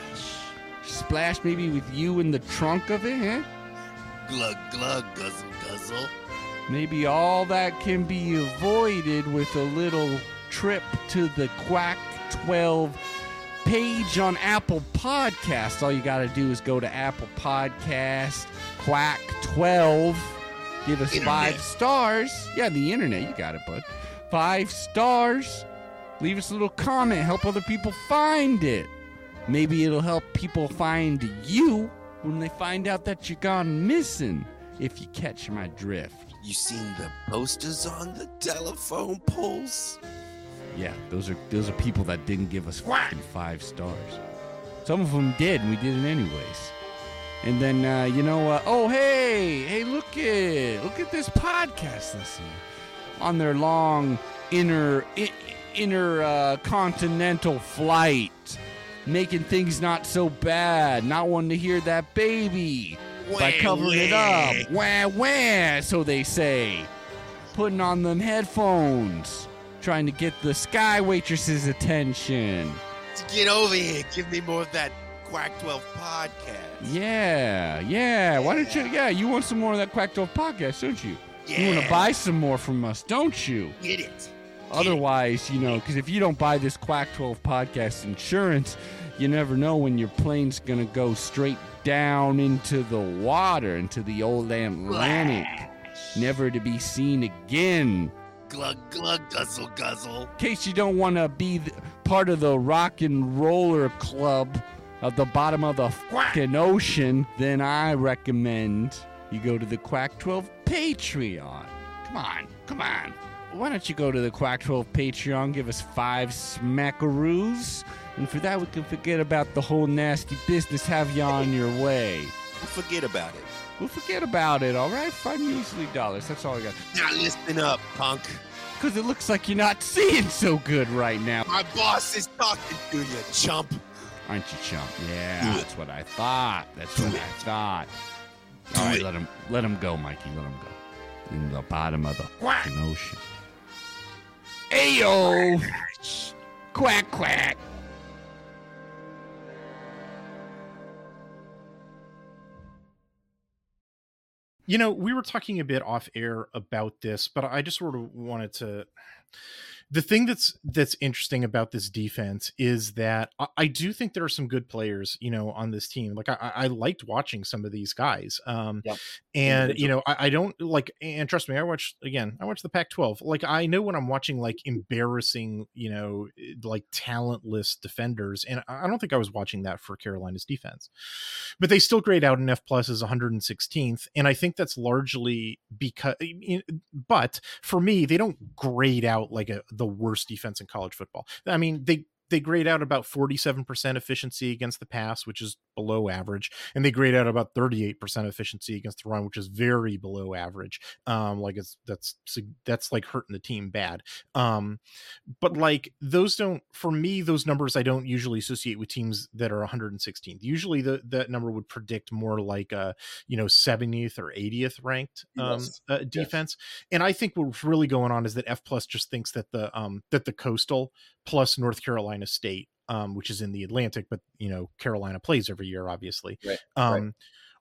Splash maybe with you in the trunk of it, huh? Glug, glug, guzzle, guzzle. Maybe all that can be avoided with a little trip to the Quack 12 page on Apple Podcast. All you got to do is go to Apple Podcast, Quack 12, give us Internet. five stars. Yeah, the internet, you got it, bud. Five stars. Leave us a little comment, help other people find it. Maybe it'll help people find you when they find out that you're gone missing, if you catch my drift. You seen the posters on the telephone poles? Yeah, those are those are people that didn't give us five stars. Some of them did, and we did it anyways. And then uh, you know, uh, oh hey, hey, look at look at this podcast listener on their long inner I, inner uh, continental flight, making things not so bad, not wanting to hear that baby by Wah, covering it up. Wah wah, so they say. Putting on them headphones, trying to get the sky waitress's attention. Get over here. Give me more of that Quack 12 podcast. Yeah, yeah. Why don't you? Yeah, you want some more of that Quack 12 podcast, don't you? Yeah. You want to buy some more from us, don't you? Get it. Otherwise, you know, because if you don't buy this Quack 12 podcast insurance, you never know when your plane's going to go straight down into the water, into the old Atlantic, never to be seen again. Glug, glug, guzzle, guzzle. In case you don't want to be th- part of the rock and roller club at the bottom of the fucking ocean, then I recommend you go to the Quack 12 Patreon. Come on, come on. Why don't you go to the Quack 12 Patreon, give us five smackaroos, and for that we can forget about the whole nasty business, have you on your way. We'll Forget about it. We'll forget about it, all right? Five measly dollars. That's all I got. Now listen up, punk. Because it looks like you're not seeing so good right now. My boss is talking to you, chump. Aren't you, chump? Yeah, that's what I thought. That's what. I thought. All right, let him let him go, Mikey. Let him go. In the bottom of the ocean. Ayo! quack, quack. You know, we were talking a bit off air about this, but I just sort of wanted to the thing that's that's interesting about this defense is that I, I, do think there are some good players, you know, on this team. Like I, I liked watching some of these guys, um, yep. and you know, I, I, don't like. And trust me, I watch again. I watch the Pac-12. Like I know when I'm watching like embarrassing, you know, eh, like talentless defenders, and I don't think I was watching that for Carolina's defense, but they still grade out an F plus as 116th, and I think that's largely because. Eh, eh, but for me, they don't grade out like a the worst defense in college football. I mean, they they grade out about 47% efficiency against the pass, which is below average, and they grade out about 38% efficiency against the run, which is very below average. Um, like it's that's that's like hurting the team bad. Um, but like those don't for me, those numbers I don't usually associate with teams that are 116th. Usually the that number would predict more like a you know 70th or 80th ranked um, yes. uh, defense. Yes. And I think what's really going on is that F plus just thinks that the um that the coastal plus North Carolina State, um, which is in the Atlantic, but you know Carolina plays every year, obviously. Right, um, right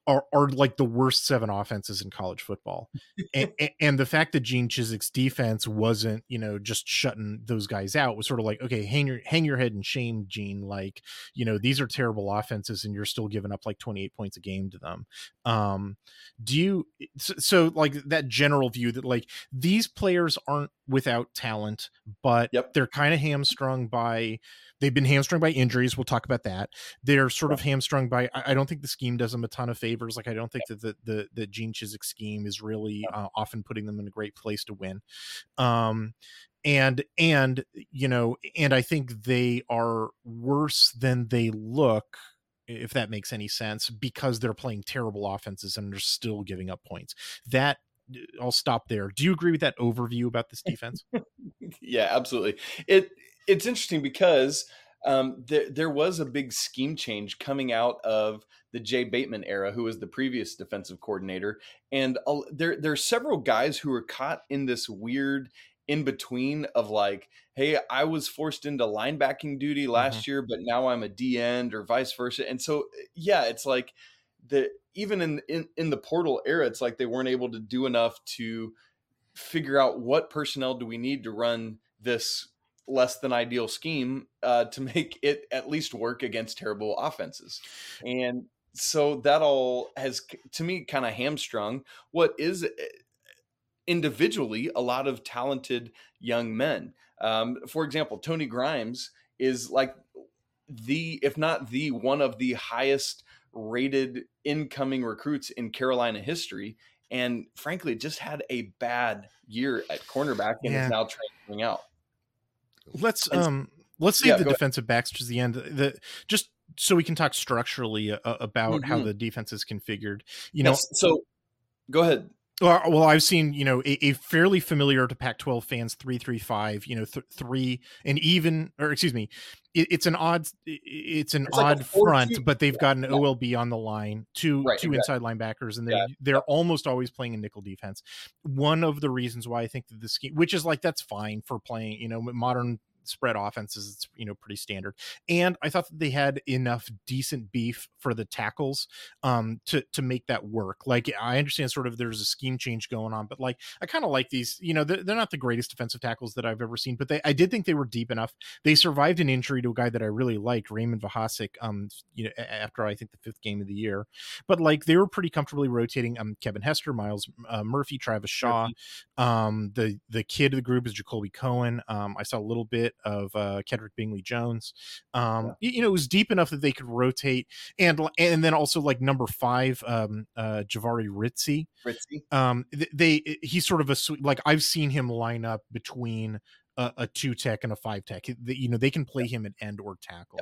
are, are like the worst seven offenses in college football. and, <laughs> and, the fact that Gene Chizik's defense wasn't, you know, just shutting those guys out was sort of like, okay, hang your hang your head in shame, Gene. Like, you know, these are terrible offenses and you're still giving up like 28 points a game to them. Um, do you so, so like that general view that like these players aren't without talent, but yep. they're kind of hamstrung by They've been hamstrung by injuries. We'll talk about that. They're sort of hamstrung by. I don't think the scheme does them a ton of favors. Like I don't think that the the, the Gene Chizik scheme is really uh, often putting them in a great place to win. Um, and and you know, and I think they are worse than they look if that makes any sense, because they're playing terrible offenses and they're still giving up points. That I'll stop there. Do you agree with that overview about this defense? <laughs> yeah, absolutely. It it's interesting because um, there there was a big scheme change coming out of the Jay Bateman era, who was the previous defensive coordinator, and uh, there there are several guys who were caught in this weird in between of like, hey, I was forced into linebacking duty last mm-hmm. year, but now I'm a D end or vice versa, and so yeah, it's like the even in, in in the portal era, it's like they weren't able to do enough to figure out what personnel do we need to run this less than ideal scheme uh, to make it at least work against terrible offenses. And so that all has, to me, kind of hamstrung what is eh, individually a lot of talented young men. Um, for example, Tony Grimes is like the, if not the one of the highest rated incoming recruits in Carolina history. And frankly, just had a bad year at cornerback and yeah. is now transferring out. Let's um let's save yeah, the defensive ahead. backs to the end. The just so we can talk structurally uh, about mm-hmm. how the defense is configured. You know, so go ahead. Well, I've seen you know a, a fairly familiar to Pac-12 fans three three five. You know, th- three and even, or excuse me, it, it's an odd, it's an it's odd like front, two. but they've yeah. got an yeah. OLB on the line, two right, two inside linebackers, and they're yeah. they're almost always playing a nickel defense. One of the reasons why I think that the scheme, which is like that's fine for playing, you know, modern spread offenses it's you know pretty standard. And i thought that they had enough decent beef for the tackles um to to make that work. Like i understand sort of there's a scheme change going on but like i kind of like these you know they're, they're, not the greatest defensive tackles that i've ever seen but they i did think they were deep enough. They survived an injury to a guy that i really liked raymond Vohasek, um you know after i think the fifth game of the year. But like they were pretty comfortably rotating um kevin hester Myles uh, murphy travis shaw murphy. um the the kid of the group is jacolby cohen um i saw a little bit of uh, Kedrick Bingley Jones. Um, yeah. You know, it was deep enough that they could rotate, and and then also like number five, um, uh, Jahvaree Ritzie. Ritzie. Um, they he's sort of a like I've seen him line up between a, a two tech and a five tech. You know, they can play him at end or tackle.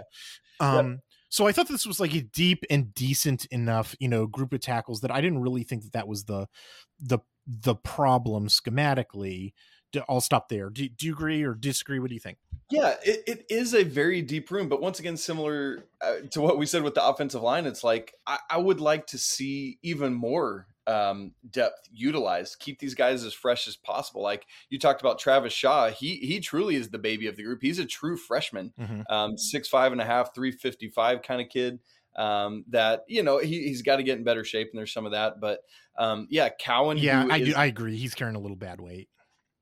Yeah. Um, so I thought this was like a deep and decent enough, you know, group of tackles that I didn't really think that that was the the the problem schematically. I'll stop there. Do, do you agree or disagree? What do you think? Yeah, it, it is a very deep room, but once again, similar uh, to what we said with the offensive line, it's like I, I would like to see even more um, depth utilized. Keep these guys as fresh as possible. Like you talked about Travis Shaw, he he truly is the baby of the group. He's a true freshman, mm-hmm. um, six five and a half, three fifty five kind of kid. Um, that you know he, he's got to get in better shape, and there's some of that. But um, yeah, Cowan. Yeah, I is, do. I agree. He's carrying a little bad weight.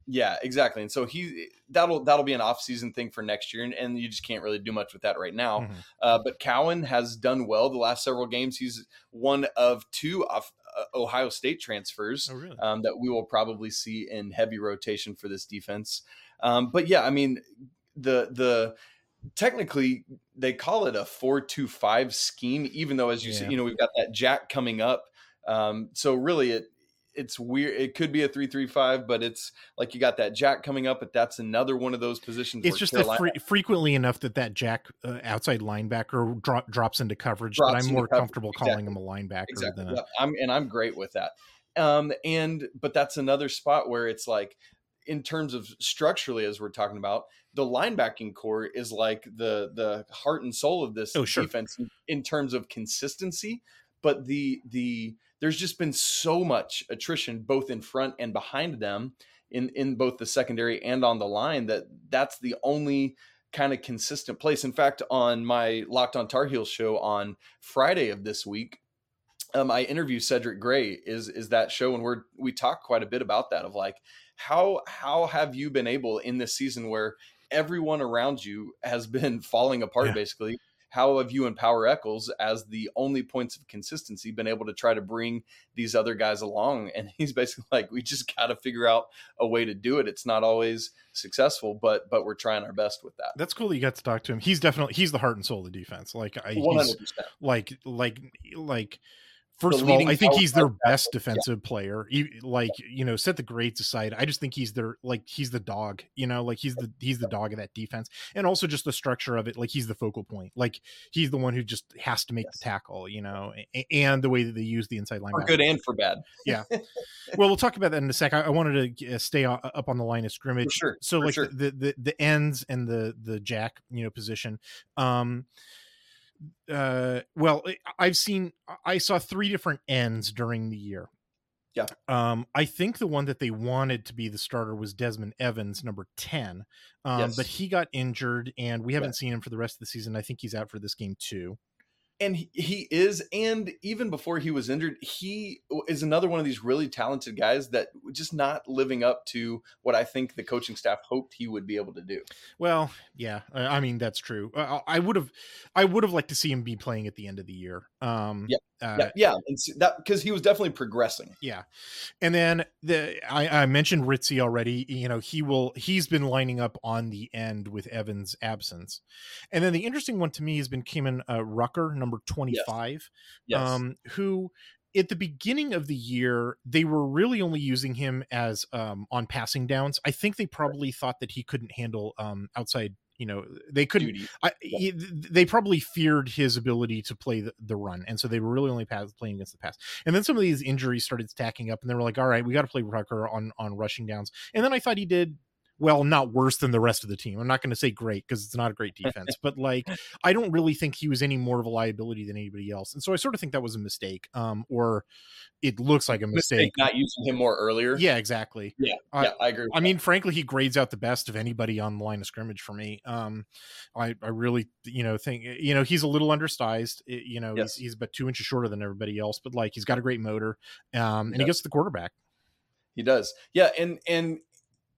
Yeah, exactly. And so he that'll that'll be an off season thing for next year, and, and you just can't really do much with that right now. Mhm. Uh, but Cowan has done well the last several games. He's one of two off, uh, Ohio State transfers Oh, really? um, that we will probably see in heavy rotation for this defense. Um, but yeah, I mean the the technically they call it a four two five scheme, even though as you Yeah. see, you know we've got that jack coming up. Um, so really it it's weird. It could be a three three five, but it's like you got that jack coming up, but that's another one of those positions. It's just Carolina- fre- frequently enough that that Jack uh, outside linebacker drop, drops into coverage Drops that I'm more comfortable calling him a linebacker exactly. than a Yeah, I'm and I'm great with that. Um, and but that's another spot where it's like, in terms of structurally, as we're talking about, the linebacking corps is like the the heart and soul of this Oh, sure. defense in, in terms of consistency. But the the there's just been so much attrition both in front and behind them in in both the secondary and on the line that that's the only kind of consistent place. In fact, on my Locked On Tar Heels show on Friday of this week, um, I interview Cedric Gray. Is is that show, and we're we talk quite a bit about that of like how how have you been able in this season where everyone around you has been <laughs> falling apart Yeah. basically. How have you and Power Echols, as the only points of consistency, been able to try to bring these other guys along? <laughs> And he's basically like, we just got to figure out a way to do it. It's not always successful, but but we're trying our best with that. That's cool that you got to talk to him. He's definitely he's the heart and soul of the defense. Like I, like like like first of all i think he's their best tackle, yeah. defensive player like you know set the grades aside i just think he's their like he's the dog you know like he's the he's the dog of that defense and also just the structure of it like he's the focal point like he's the one who just has to make Yes. the tackle you know a- and the way that they use the inside For linebacker good and for bad. Yeah. <laughs> well we'll talk about that in a sec i, I wanted to uh, stay up on the line of scrimmage sure, so for like sure. the, the the ends and the the jack you know position um uh well i've seen i saw three different ends during the year. Yeah. um i think the one that they wanted to be the starter was desmond evans number 10 um Yes. but he got injured and we haven't seen him for the rest of the season. I think he's out for this game too and he, is and even before he was injured he is another one of these really talented guys that just not living up to what i think the coaching staff hoped he would be able to do Well, yeah, I mean that's true. I would have, I would have liked to see him be playing at the end of the year. Um, Yeah, uh, yeah yeah and so that because he was definitely progressing yeah. And then the I, I mentioned Ritzie already. You know, he will. He's been lining up on the end with Evans' absence. And then the interesting one to me has been Kaimon uh, Rucker, number twenty-five, yes um, who. At the beginning of the year, they were really only using him as um, on passing downs. I think they probably thought that he couldn't handle um, outside. You know, they couldn't I, he- they probably feared his ability to play the, the run, and so they were really only pass, playing against the pass. And then some of these injuries started stacking up, and they were like, "All right, we got to play Rucker on on rushing downs." And then I thought he did well, not worse than the rest of the team. I'm not going to say great because it's not a great <laughs> defense, but like I don't really think he was any more of a liability than anybody else, and so I sort of think that was a mistake, um, or it looks like a mistake. mistake not using him more earlier Yeah, exactly. yeah I- yeah i agree I that. mean, frankly, he grades out the best of anybody on the line of scrimmage for me. Um, I, I really, you know, think, you know, he's a little undersized. i- You know, Yes. he's, he's about two inches shorter than everybody else, but like he's got a great motor, um, and he gets the quarterback. He does. Yeah, and and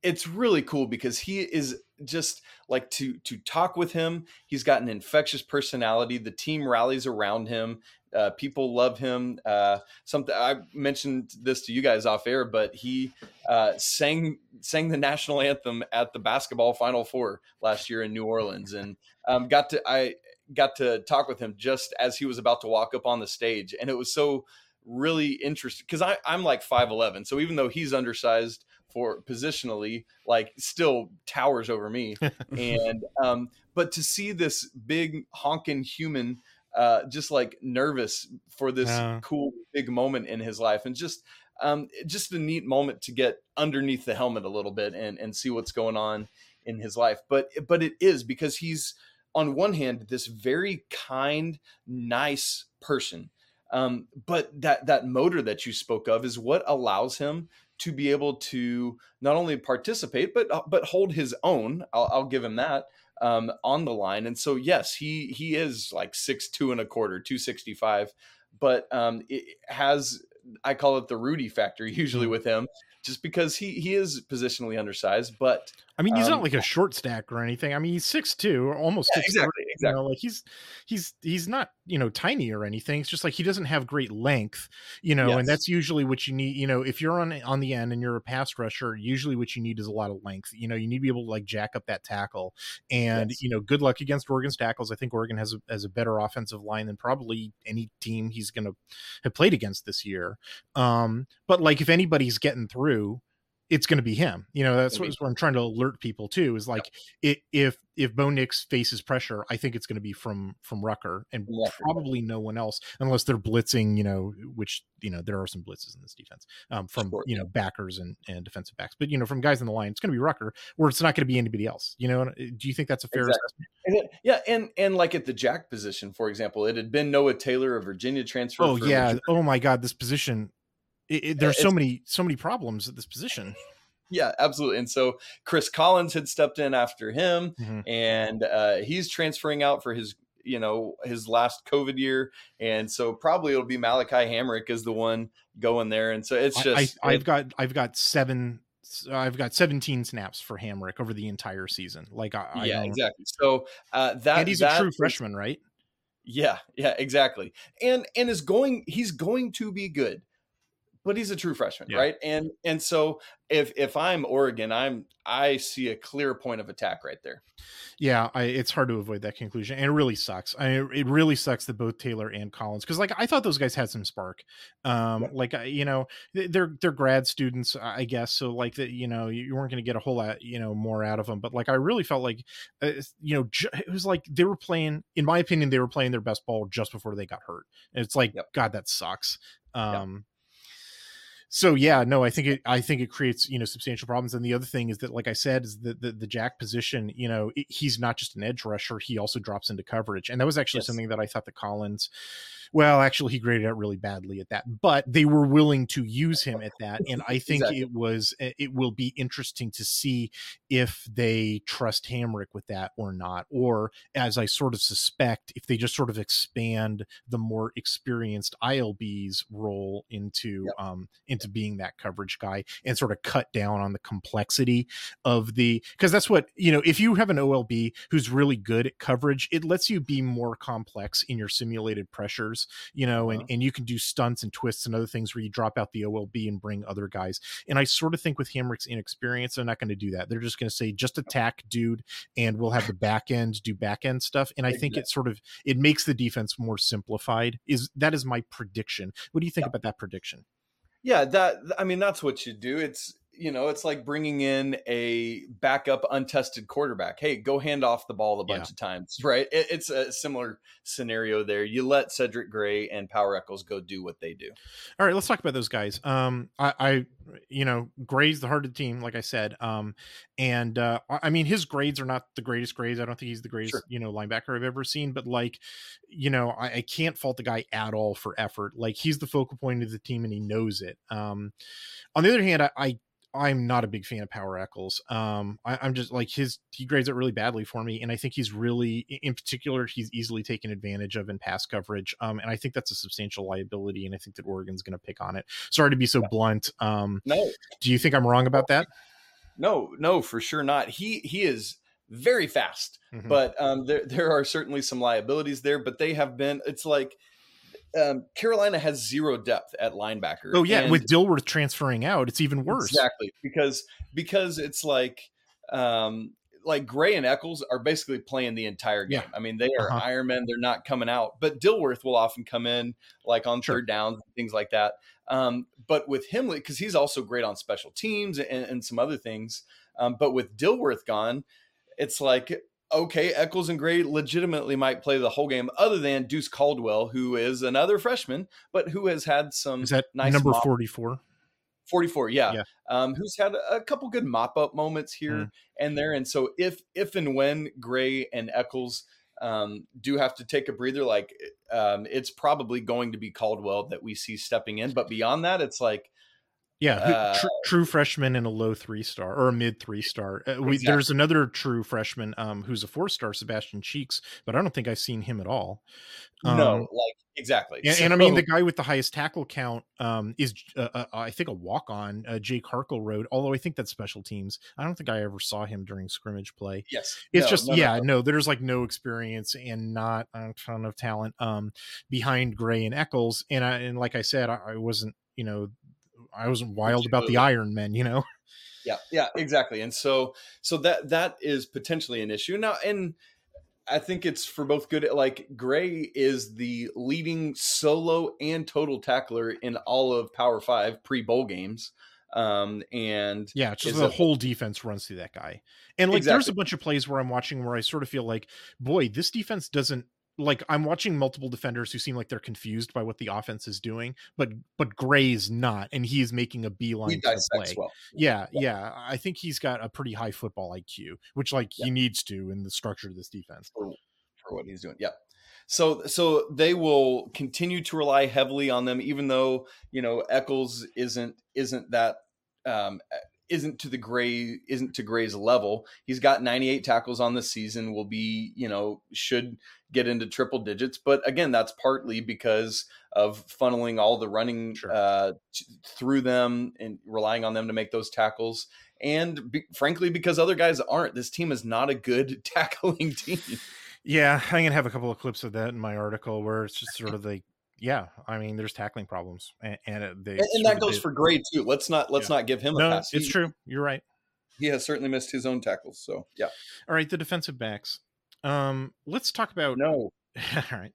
it's really cool because he is just like to to talk with him. He's got an infectious personality. The team rallies around him. Uh, people love him. Uh, something I mentioned this to you guys off air, but he uh, sang sang the national anthem at the basketball Final Four last year in New Orleans, and um, got to I got to talk with him just as he was about to walk up on the stage, and it was so really interesting because I'm like 5'11. So even though he's undersized for positionally, like still towers over me. <laughs> and um, but to see this big honking human uh just like nervous for this Yeah. cool big moment in his life and just um just a neat moment to get underneath the helmet a little bit and and see what's going on in his life. But but it is because he's on one hand this very kind, nice person um, but that that motor that you spoke of is what allows him to be able to not only participate but uh, but hold his own. I'll, I'll give him that. um, on the line. And so, yes, he he is like six two and a quarter, two sixty five, but um, it has I call it the Rudy factor usually with him, just because he he is positionally undersized, but I mean, he's Um, not like a short stack or anything. I mean, he's six two, or almost Yeah, six exactly, You know, like he's he's he's not you know tiny or anything. It's just like he doesn't have great length, you know, Yes. and that's usually what you need. You know, if you're on on the end and you're a pass rusher, usually what you need is a lot of length. You know, you need to be able to like jack up that tackle. And Yes. you know, good luck against Oregon's tackles. I think Oregon has a, has a better offensive line than probably any team he's going to have played against this year. Um, but like if anybody's getting through. It's going to be him. You know, that's what, what I'm trying to alert people to is like it, if if Bo Nix faces pressure, I think it's going to be from from Rucker and Rucker. probably no one else unless they're blitzing. You know, which you know there are some blitzes in this defense um, from Sure, you know backers and and defensive backs, but you know from guys in the line, it's going to be Rucker, or it's not going to be anybody else. You know, uh, do you think that's a fair Exactly. assessment? And it- yeah, and and like at the jack position, for example, it had been Noah Taylor, a Virginia transfer. Oh yeah. Virginia. Oh my God, this position. It, it, there's so many so many problems at this position. yeah, absolutely. And so Chris Collins had stepped in after him, Mhm. and uh, he's transferring out for his you know his last COVID year, and so probably it'll be Malaki Hamrick is the one going there, and so it's just I, I've it- got I've got seven. I've got 17 snaps for Hamrick over the entire season. Like I, I yeah don't- exactly. So uh, that and he's that a true freshman, right? Yeah, yeah, exactly. And and is going he's going to be good. But he's a true freshman, Yeah. right? And and so if if I'm Oregon, I'm I see a clear point of attack right there. Yeah, I, it's hard to avoid that conclusion, and it really sucks. I it really sucks that both Taylor and Collins, because like I thought those guys had some spark. Um, Yeah. like I- you know, they're they're grad students, I guess. So like that, you know, you weren't going to get a whole lot, you know, more out of them. But like I really felt like, uh, you know, ju- it was like they were playing. In my opinion, they were playing their best ball just before they got hurt. And it's like, Yep. God, that sucks. Yep. So yeah no i think it i think it creates you know substantial problems and the other thing is that like i said is that the, the jack position you know it, he's not just an edge rusher he also drops into coverage and that was actually Yes. something that i thought that collins well actually he graded out really badly at that but they were willing to use him at that and i think Exactly. it was it will be interesting to see if they trust hamrick with that or not or as i sort of suspect if they just sort of expand the more experienced ilb's role into Yep. um into being that coverage guy and sort of cut down on the complexity of the because that's what you know if you have an olb who's really good at coverage it lets you be more complex in your simulated pressures you know and, Uh-huh. and you can do stunts and twists and other things where you drop out the olb and bring other guys and i sort of think with hamrick's inexperience they're not going to do that they're just going to say just attack dude and we'll have the back end do back end stuff and i think it sort of it makes the defense more simplified is that is my prediction what do you think Yeah. about that prediction Yeah, that I mean that's what you do. It's you know, it's like bringing in a backup untested quarterback. Hey, go hand off the ball a bunch Yeah. of times, right? It, it's a similar scenario there. You let Cedric Gray and Power Echols go do what they do. All right, let's talk about those guys. Um, I, I you know, Gray's the heart of the team, like I said. Um, and uh, I mean, his grades are not the greatest grades. I don't think he's the greatest, Sure. you know, linebacker I've ever seen. But like, you know, I, I can't fault the guy at all for effort. Like, he's the focal point of the team, and he knows it. Um, on the other hand, I. I I'm not a big fan of Power Echols. Um, I, I'm just like his. He grades it really badly for me, and I think he's really, in particular, he's easily taken advantage of in pass coverage. Um, and I think that's a substantial liability, and I think that Oregon's going to pick on it. Sorry to be so blunt. Um, No, do you think I'm wrong about that? no, no, for sure not. He he is very fast. Mhm. but um, there there are certainly some liabilities there. But they have been. It's like um, Carolina has zero depth at linebacker. oh yeah, and- with Dilworth transferring out, it's even worse. Exactly because because it's like um, like Gray and Echols are basically playing the entire game. Yeah. I mean, they are Uh-huh. Ironmen; they're not coming out. But Dilworth will often come in like on Sure. third downs and things like that. Um, but with him, because he's also great on special teams and, and some other things. Um, but with Dilworth gone, it's like okay, Echols and Gray legitimately might play the whole game, other than Deuce Caldwell, who is another freshman, but who has had some Is that nice number mop- 44? 44 yeah, Yeah. Um, who's had a couple good mop-up moments here Mhm. and there and so if if and when gray and echols um, do have to take a breather like um, it's probably going to be caldwell that we see stepping in but beyond that it's like Yeah, who- Uh, tr- true freshman and a low three star or a mid three star. Uh, we, Exactly. There's another true freshman um, who's a four star, Sebastian Cheeks, but I don't think I've seen him at all. no, Um, like exactly. And, and I mean, the guy with the highest tackle count um, is, uh, uh, I think, a walk on, uh, Jake Harkle Road. Although I think that's special teams. I don't think I ever saw him during scrimmage play. yes, It's No, just, no, no, yeah, no. no, there's like no experience and not a ton of talent um, behind Gray and Echols. And I, and like I said, I, I wasn't, you know, I wasn't wild about the Iron Men, you know. <laughs> yeah yeah exactly and so so that that is potentially an issue now and i think it's for both good like gray is the leading solo and total tackler in all of power five pre bowl games um and Yeah, just the a- whole defense runs through that guy. And like there's a bunch of plays where I'm watching where I sort of feel like, boy, this defense doesn't like I'm watching multiple defenders who seem like they're confused by what the offense is doing, but but Gray's not, and he's making a beeline he to the play. well Yeah, yeah. I think he's got a pretty high football IQ, which like he needs to in the structure of this defense. for, for what he's doing. Yeah. So so they will continue to rely heavily on them, even though you know Echols isn't isn't that um, isn't to the gray isn't to Gray's level. He's got 98 tackles on the season. Will be you know should get into triple digits, but again that's partly because of funneling all the running Sure. uh, through them and relying on them to make those tackles. And be, frankly, because other guys aren't, this team is not a good <laughs> tackling team. Yeah, I'm gonna have a couple of clips of that in my article where it's just sort of like, yeah, I mean, there's tackling problems, and, and they and, and that goes did- for Gray too. Let's not let's Yeah. not give him a no, pass. it's He- true. You're right. He has certainly missed his own tackles. So yeah, All right, the defensive backs. Um, let's talk about. no, <laughs> All right,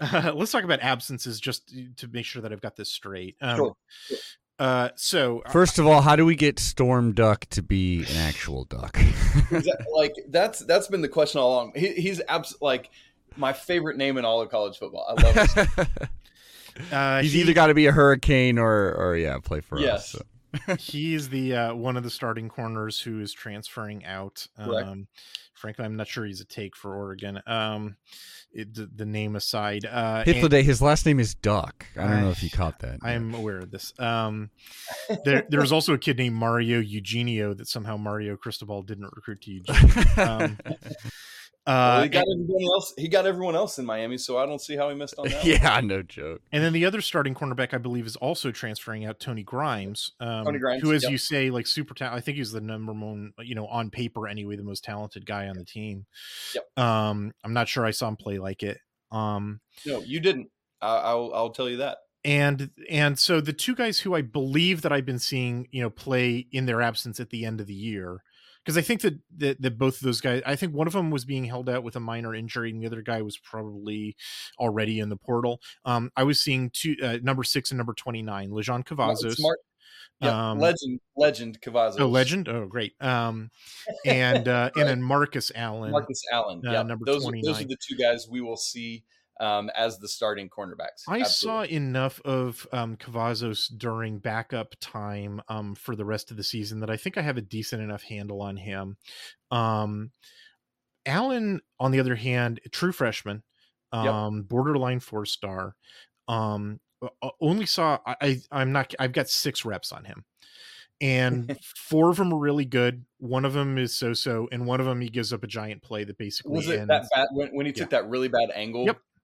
uh, let's talk about absences just to make sure that I've got this straight. Um, Sure, sure. Uh, so First of all, how do we get Storm Duck to be an actual duck? Exa- <laughs> like that's that's been the question all along. He, he's abs- like my favorite name in all of college football. I love it. <laughs> uh, He's he- either got to be a hurricane or, or yeah, play for Yes. us. so. <laughs> he's the uh, one of the starting corners who is transferring out. Um, frankly, I'm not sure he's a take for Oregon. Um, it, the, the name aside, uh, and- Hythloday, his last name is Duck. I don't know if you caught that. I'm aware of this. Um, <laughs> there, there's also a kid named Mario Eugenio that somehow Mario Cristobal didn't recruit to Eugene. <laughs> Um, Well, uh, he got everyone else. He got everyone else in Miami, so I don't see how he missed on <laughs> that. one. yeah, no joke. and then the other starting cornerback, I believe, is also transferring out Tony Grimes. Um, Tony Grimes, who, as yep. you say, like super talent. I think he's the number one, you know, on paper anyway, the most talented guy on the team. Yep. Um, I'm not sure I saw him play like it. Um, No, you didn't. I, I'll I'll tell you that. and and so the two guys who I believe that I've been seeing, you know, play in their absence at the end of the year, because I think that, that that both of those guys, I think one of them was being held out with a minor injury, and the other guy was probably already in the portal. Um, I was seeing two uh, number six and number twenty nine, Lejon Cavazos. Smart. Yeah, Um, legend, legend Cavazos. Oh, legend! Oh, great. Um, and uh, <laughs> and then Marcus Allen. Marcus Allen. uh, yeah, number those are, those are the two guys we will see um, as the starting cornerbacks. I Absolutely. saw enough of um, Cavazos during backup time um, for the rest of the season that I think I have a decent enough handle on him. Um, Allen, on the other hand, true freshman, Yep. um, borderline four star. Um, only saw I, I I'm not I've got six reps on him. And <laughs> four of them are really good. One of them is so-so, and one of them he gives up a giant play that basically Was it ends. that bad when, when he took that really bad angle? Yep.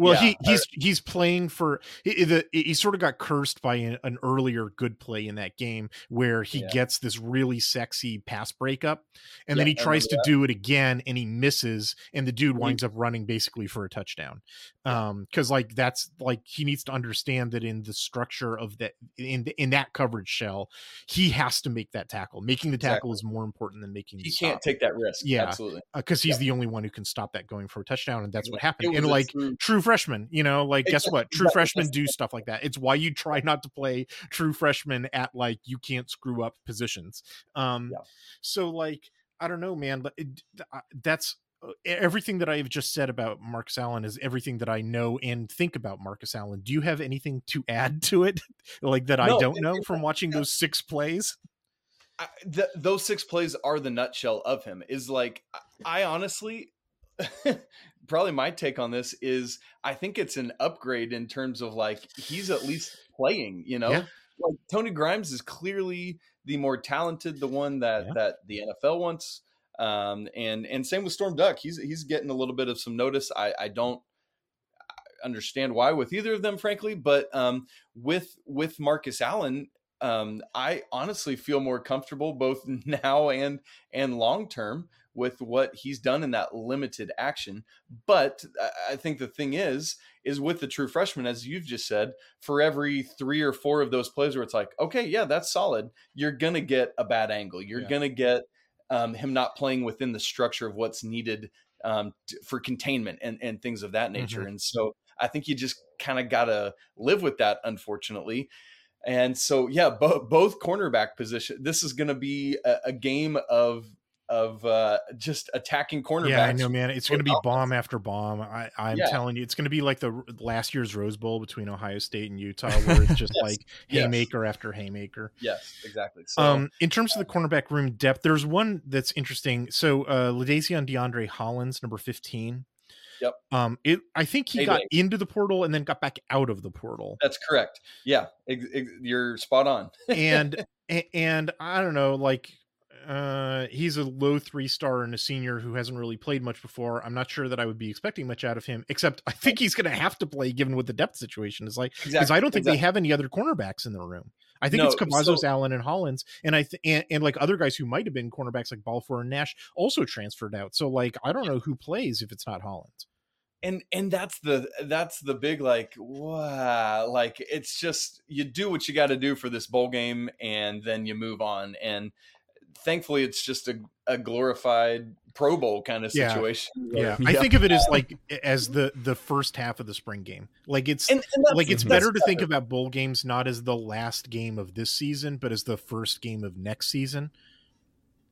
Well, Yeah, he he's he's playing for he, the, he sort of got cursed by an, an earlier good play in that game where he Yeah. gets this really sexy pass breakup, and then he tries to remember do it again and he misses, and the dude He- winds up running basically for a touchdown. Um, because like that's like he needs to understand that in the structure of that in in that coverage shell, he has to make that tackle. Making the tackle Exactly. is more important than making. He the can't take that risk. Yeah. absolutely. because he's Yeah. the only one who can stop that going for a touchdown, and that's what happened. And like true- true freshmen, you know, like guess what? True freshmen do stuff like that. It's why you try not to play true freshmen at like you can't screw up positions. Um, Yeah. so like I don't know, man, but it, that's uh, everything that I've just said about Marcus Allen is everything that I know and think about Marcus Allen. Do you have anything to add to it, <laughs> like that I don't know from watching those six plays? I, th- those six plays are the nutshell of him. Is like I I honestly, <laughs> probably my take on this is I think it's an upgrade in terms of like he's at least playing. You know, Yeah. like Tony Grimes is clearly the more talented, the one that yeah. that the NFL wants. Um, and and same with Storm Duck. He's he's getting a little bit of some notice. I I don't understand why with either of them, frankly. But um, with with Marcus Allen, um, I honestly feel more comfortable both <laughs> now and and long term with what he's done in that limited action. But I think the thing is, is with the true freshman, as you've just said, for every three or four of those plays where it's like, okay, yeah, that's solid, you're gonna get a bad angle. You're yeah. gonna get um, him not playing within the structure of what's needed um, to, for containment and, and things of that nature. Mm-hmm. And so I think you just kind of got to live with that, unfortunately. And so, yeah, bo- both cornerback position. This is going to be a, a, game of of uh, just attacking cornerbacks. Yeah, I know, man. It's going to be bomb after bomb. I, I'm yeah. telling you, it's going to be like the last year's Rose Bowl between Ohio State and Utah, <laughs> where it's just yes. like haymaker yes. after haymaker. Yes, exactly. So, um, in terms of the cornerback room depth, there's one that's interesting. So, uh, Ladazian DeAndre Hollins, number 15. Yep. Um, it. I think he got into the portal and then got back out of the portal. That's correct. Yeah, you're spot on. and <laughs> and I don't know, like uh, he's a low three star and a senior who hasn't really played much before. I'm not sure that I would be expecting much out of him, except I think he's going to have to play given what the depth situation is like. Because exactly, I don't think exactly. they have any other cornerbacks in the room. I think no, it's Cavazos, so, Allen, and Hollins, and I th- and, and, like other guys who might have been cornerbacks like Balfour and Nash also transferred out. So like I don't know who plays if it's not Hollins. And and that's the that's the big like wow like it's just you do what you got to do for this bowl game and then you move on and thankfully it's just a, a glorified Pro Bowl kind of situation. Yeah, yeah. I think of it as like as the the first half of the spring game. Like it's and, and like it's better to think about bowl games not as the last game of this season, but as the first game of next season.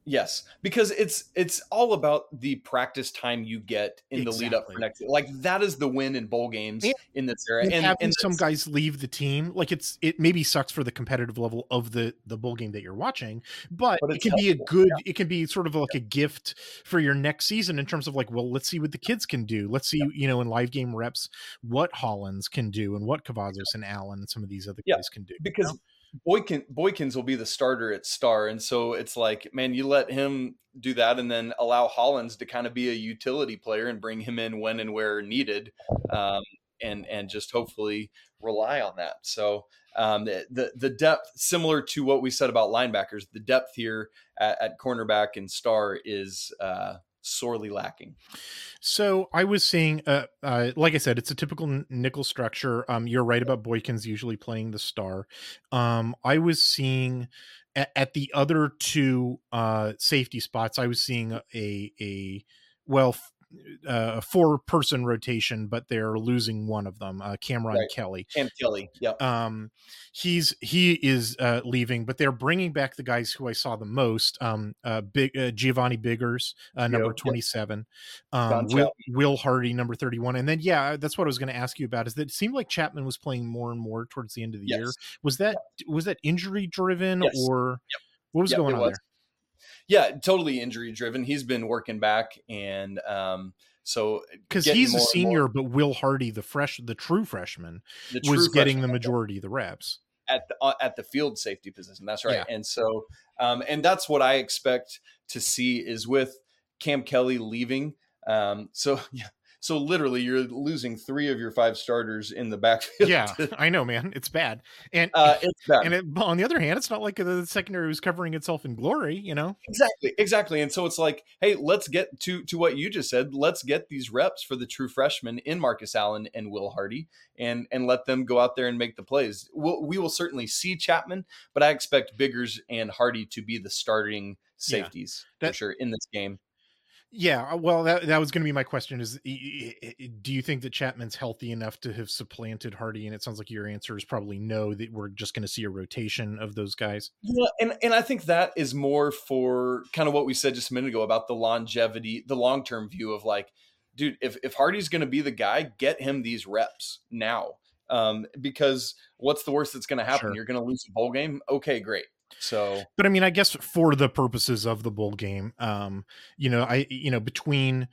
Yes, because it's it's all about the practice time you get in exactly. the lead up for next. Like that is the win in bowl games and, in this era. And, and having and some guys leave the team, like it's it maybe sucks for the competitive level of the the bowl game that you're watching, but, but it can helpful. be a good. Yeah. It can be sort of like yeah. a gift for your next season in terms of like, well, let's see what the kids can do. Let's see, yeah. you know, in live game reps, what Hollins can do and what Cavazos and Allen and some of these other guys can do. Because. You know? Boykin Boykins will be the starter at star, and so it's like, man, you let him do that, and then allow Hollins to kind of be a utility player and bring him in when and where needed, um, and and just hopefully rely on that. So um, the the depth, similar to what we said about linebackers, the depth here at, at cornerback and star is uh, sorely lacking. So I was seeing, uh, uh, like I said, it's a typical nickel structure. Um, you're right about Boykins usually playing the star. Um, I was seeing at, at the other two uh, safety spots, I was seeing a a well a four person rotation, but they're losing one of them, uh, Cameron right. Kelly. Cam Kelly, yep. Um, he's he is uh, leaving, but they're bringing back the guys who I saw the most. Um, uh, big uh, Giovanni Biggers, uh, number twenty seven, um, Will, Will Hardy, number thirty one, and then yeah, that's what I was going to ask you about. Is that it seemed like Chapman was playing more and more towards the end of the yes. year? Was that was that injury driven yes. or what was going on was. there? Yeah, totally injury driven. He's been working back, and um, so because he's a senior, but Will Hardy, the fresh, the true freshman, the true was getting the majority of the reps at the uh, at the field safety position. That's right, yeah. and so um, and that's what I expect to see is with Cam Kelly leaving. Um, so <laughs> yeah, so literally, you're losing three of your five starters in the backfield. Yeah, <laughs> I know, man. It's bad, and uh, it's bad. And it, on the other hand, it's not like the secondary was covering itself in glory, you know. Exactly, exactly. And so it's like, hey, let's get to to what you just said. Let's get these reps for the true freshmen in Marcus Allen and Will Hardy, and and let them go out there and make the plays. We'll, we will certainly see Chapman, but I expect Biggers and Hardy to be the starting safeties yeah, that, for sure in this game. Yeah, uh, well, that that was going to be my question: is do you think that Chapman's healthy enough to have supplanted Hardy? And it sounds like your answer is probably no. That we're just going to see a rotation of those guys. Yeah, and and I think that is more for kind of what we said just a minute ago about the longevity, the long term view of like, dude, if if Hardy's going to be the guy, get him these reps now. Um, because what's the worst that's going to happen? Sure. You're going to lose a bowl game. Okay, great. So, but I mean, I guess for the purposes of the bowl game, um, you know, I, you know, between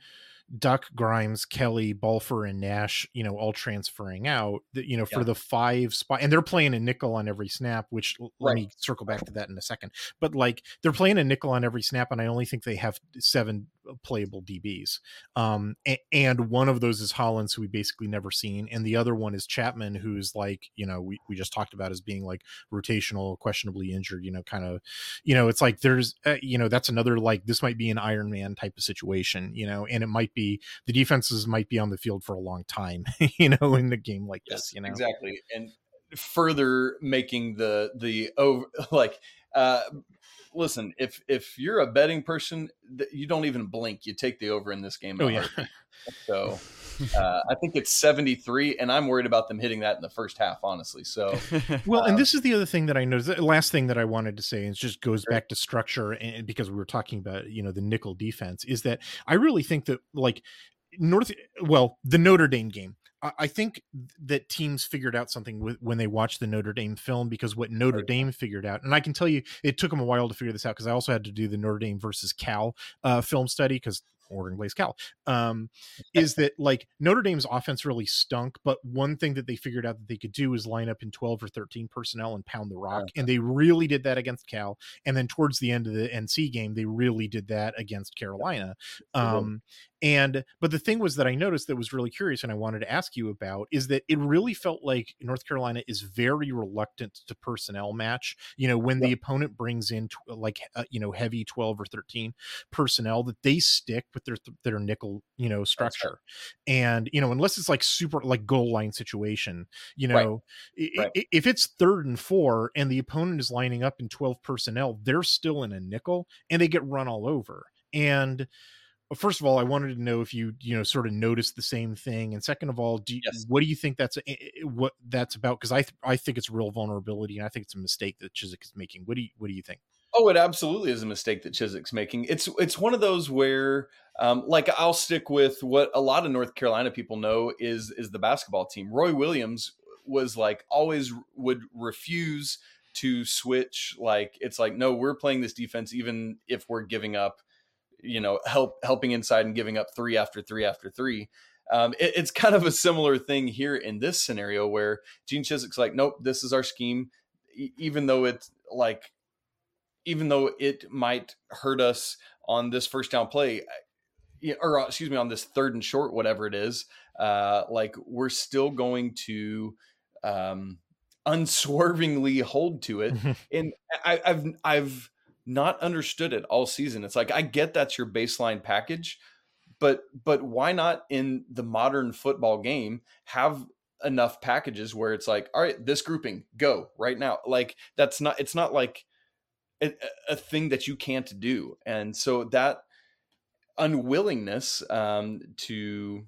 Duck, Grimes, Kelly, Balfour, and Nash, you know, all transferring out, you know, for Yeah. the five spot, and they're playing a nickel on every snap. Which l- let me circle back to that in a second. But like they're playing a nickel on every snap, and I only think they have seven playable DBs. Um, a- and one of those is Hollins, who we basically never seen, and the other one is Chapman, who's like, you know, we we just talked about as being like rotational, questionably injured. You know, kind of, you know, it's like there's, uh, you know, that's another like this might be an Iron Man type of situation, you know, and it might be the defenses might be on the field for a long time, <laughs> you know, in a game like Yes, this, you know. exactly, and further making the the over <laughs> like uh listen if if you're a betting person you don't even blink you take the over in this game Oh yeah. <laughs> so uh, i think it's 73 and i'm worried about them hitting that in the first half honestly so <laughs> Well, and Um, this is the other thing that I noticed. The last thing that I wanted to say, and it just goes Sure. back to structure, and because we were talking about you know the nickel defense, is that I really think that like North, well, the Notre Dame game. I I think that teams figured out something with, when they watched the Notre Dame film because what Notre Right. Dame figured out, and I can tell you, it took them a while to figure this out because I also had to do the Notre Dame versus Cal uh, film study because Oregon plays Cal. Um, is that like Notre Dame's offense really stunk, but one thing that they figured out that they could do is line up in 12 or 13 personnel and pound the rock. And they really did that against Cal. And then towards the end of the NC game, they really did that against Carolina. Um, and but the thing was that I noticed that was really curious and I wanted to ask you about is that it really felt like North Carolina is very reluctant to personnel match. You know, when the opponent brings in tw- like uh, you know heavy 12 or 13 personnel that they stick with their their nickel, you know, structure. And you know, unless it's like super like goal line situation, you know, i- Right. if it's third and 4 and the opponent is lining up in 12 personnel, they're still in a nickel and they get run all over. And first of all, I wanted to know if you you know sort of noticed the same thing, and second of all, do you, Yes. what do you think that's eh, eh, what that's about? Because I th- I think it's real vulnerability, and I think it's a mistake that Chizik is making. What do you what do you think? Oh, it absolutely is a mistake that Chizik's making. It's it's one of those where, um, like, I'll stick with what a lot of North Carolina people know is is the basketball team. Roy Williams was like always would refuse to switch. Like, it's like, no, we're playing this defense even if we're giving up, you know, help helping inside and giving up three after three after three. Um, it- it's kind of a similar thing here in this scenario where Gene Chizik's like, nope, this is our scheme, E- even though it's like even though it might hurt us on this first down play, or uh, excuse me, on this third and short, whatever it is, uh, like we're still going to um, unswervingly hold to it. <laughs> and I, I've I've not understood it all season. It's like I get that's your baseline package, but but why not in the modern football game have enough packages where it's like, all right, this grouping, go right now. Like that's not. It's not like a, a thing that you can't do and so that unwillingness um, to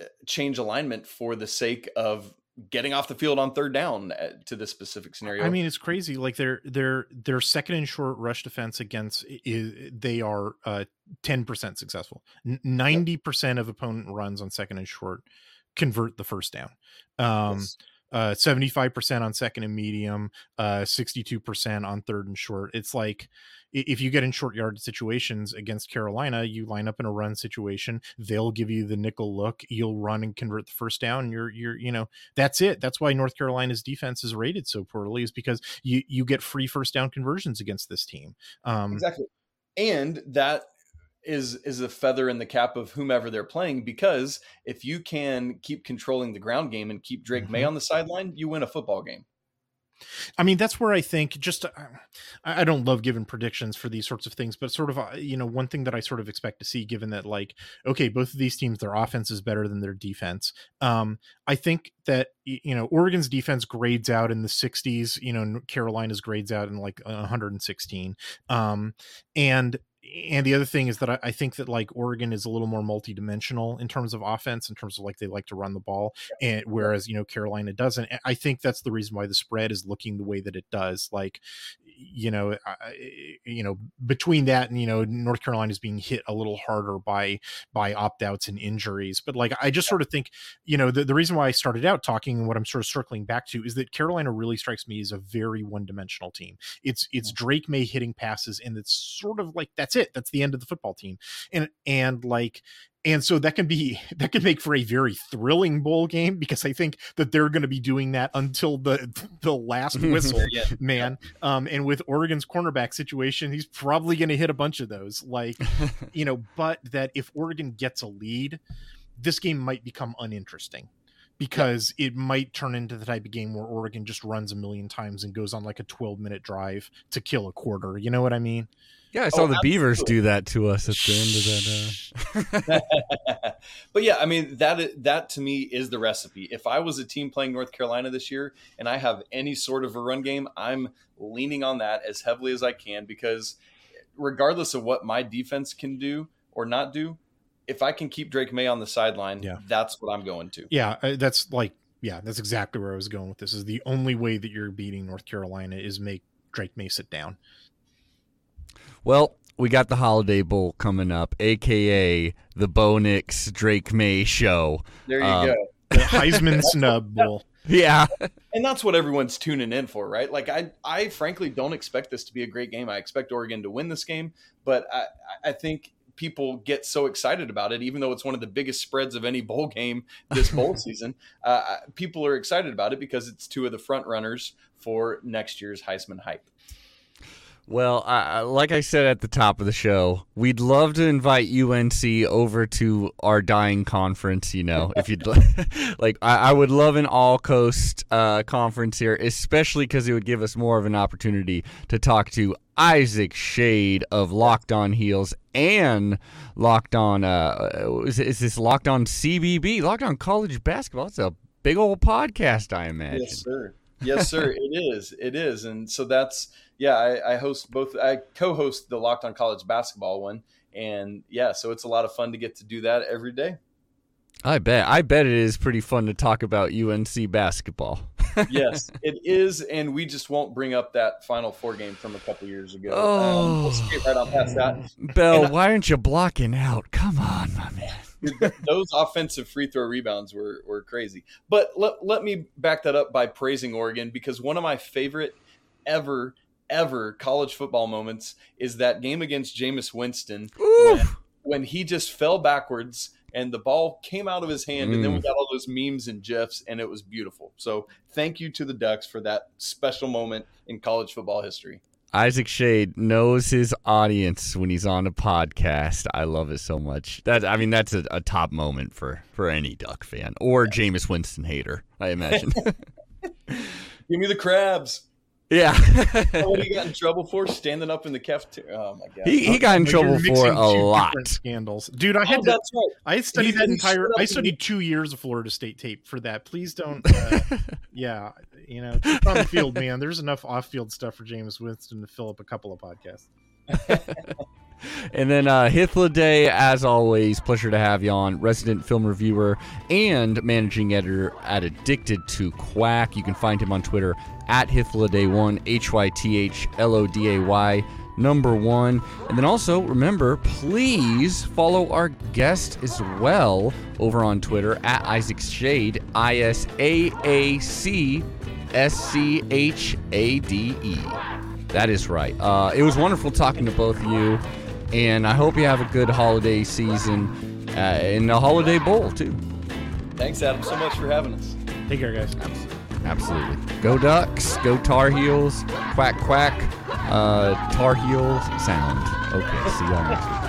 uh, change alignment for the sake of getting off the field on third down uh, to this specific scenario I mean, it's crazy. Like their their their second and short rush defense against is they are uh, ten percent successful. Ninety percent of opponent runs on second and short convert the first down. Um, Yes. Uh 75% on second and medium uh 62% on third and short. It's like if you get in short yard situations against carolina you line up in a run situation they'll give you the nickel look you'll run and convert the first down you're you're you know that's it. That's why north carolina's defense is rated so poorly is because you you get free first down conversions against this team. Um exactly. And that is is a feather in the cap of whomever they're playing because if you can keep controlling the ground game and keep Drake Maye Mhm. on the sideline, you win a football game. I mean, that's where I think just uh, I I don't love giving predictions for these sorts of things, but sort of uh, you know one thing that I sort of expect to see, given that like okay, both of these teams their offense is better than their defense. Um, I think that you know Oregon's defense grades out in the 60s, you know Carolina's grades out in like 116, um, and and the other thing is that I, I think that like Oregon is a little more multidimensional in terms of offense, in terms of like they like to run the ball, and whereas you know Carolina doesn't. I think that's the reason why the spread is looking the way that it does. Like, you know, I, eh, you know, between that and you know North Carolina is being hit a little harder by by opt outs and injuries. But like, I just sort of think, you know, the, the reason why I started out talking and what I'm sort of circling back to is that Carolina really strikes me as a very one dimensional team. It's it's Drake Maye hitting passes, and it's sort of like that's it. That's the end of the football team, and and like and so that can be <laughs> that can make for a very thrilling bowl game because I think that they're going to be doing that until the <laughs> the last <laughs> whistle, Yeah. man. Um, and with Oregon's cornerback situation, he's probably going to hit a bunch of those. Like, you know, but that if Oregon gets a lead, this game might become uninteresting because it might turn into the type of game where Oregon just runs a million times and goes on like a 12 minute drive to kill a quarter. You know what I mean? Yeah, I saw Oh, the Beavers do that to us at the end of that. Uh... <laughs> but yeah, I mean that that to me is the recipe. If I was a team playing North Carolina this year and I have any sort of a run game, I'm leaning on that as heavily as I can because regardless of what my defense can do or not do, if I can keep Drake Maye on the sideline, Yeah. that's what I'm going to. Yeah, uh, that's like yeah, that's exactly where I was going with this. Is the only way that you're beating North Carolina is make Drake Maye sit down. Well, we got the Holiday Bowl coming up, aka the Bo Nix Drake Maye show. There you Um, go. <laughs> The Heisman snub bowl. Yeah, and that's what everyone's tuning in for, right? Like I, I frankly don't expect this to be a great game. I expect Oregon to win this game, but I, I think people get so excited about it, even though it's one of the biggest spreads of any bowl game this bowl <laughs> season. Uh, people are excited about it because it's two of the front runners for next year's Heisman hype. Well, I- like I said at the top of the show, we'd love to invite UNC over to our dying conference. You know, if you'd <laughs> like, I, I would love an all coast uh, conference here, especially because it would give us more of an opportunity to talk to Isaac Schade of Locked On Heels and Locked On. Uh, is, is this Locked On CBB? Locked On College Basketball. It's a big old podcast, I imagine. Yes, sir. Yes, sir. <laughs> it is. It is. And so that's yeah. I, I host both. I co-host the Locked On College Basketball one, and yeah, so it's a lot of fun to get to do that every day. I bet. I bet it is pretty fun to talk about UNC basketball. <laughs> yes, it is, and we just won't bring up that Final Four game from a couple years ago. Oh. Um, we'll skate right on past that. Bell, I- why aren't you blocking out? Come on, my man. Those offensive free throw rebounds were were crazy. But let let me back that up by praising Oregon because one of my favorite ever ever college football moments is that game against Jameis Winston Ooh. when he just fell backwards and the ball came out of his hand and then we Mm. got all those memes and gifs and it was beautiful so thank you to the ducks for that special moment in college football history Isaac Schade knows his audience when he's on a podcast. I love it so much. That I mean, that's a, a top moment for for any Duck fan or Jameis Winston hater. I imagine. <laughs> give me the crabs yeah, what he got in trouble for standing up in the cafeteria oh my god he he got in Like, trouble for a lot. scandals, dude. I oh, had to, right I studied He that didn't entire. shut up I and- studied two years of Florida State tape for that. Please don't. Uh, <laughs> yeah, you know, on the field, man. There's enough off-field stuff for Jameis Winston to fill up a couple of podcasts. <laughs> And then uh, Hythloday, as always, pleasure to have you on. Resident film reviewer and managing editor at Addicted to Quack. You can find him on Twitter at Hythloday One, H Y T H L O D A Y number one. And then also remember, please follow our guest as well over on Twitter at Isaac Schade, I S A A C S C H A D E. That is right. Uh, it was wonderful talking to both of you, and I hope you have a good holiday season uh, in the Holiday Bowl too. thanks adam so much for having us Take care, guys. Absolutely. Go Ducks. Go Tar Heels. Quack quack. Uh, Tar Heels sound. Okay. See y'all next week.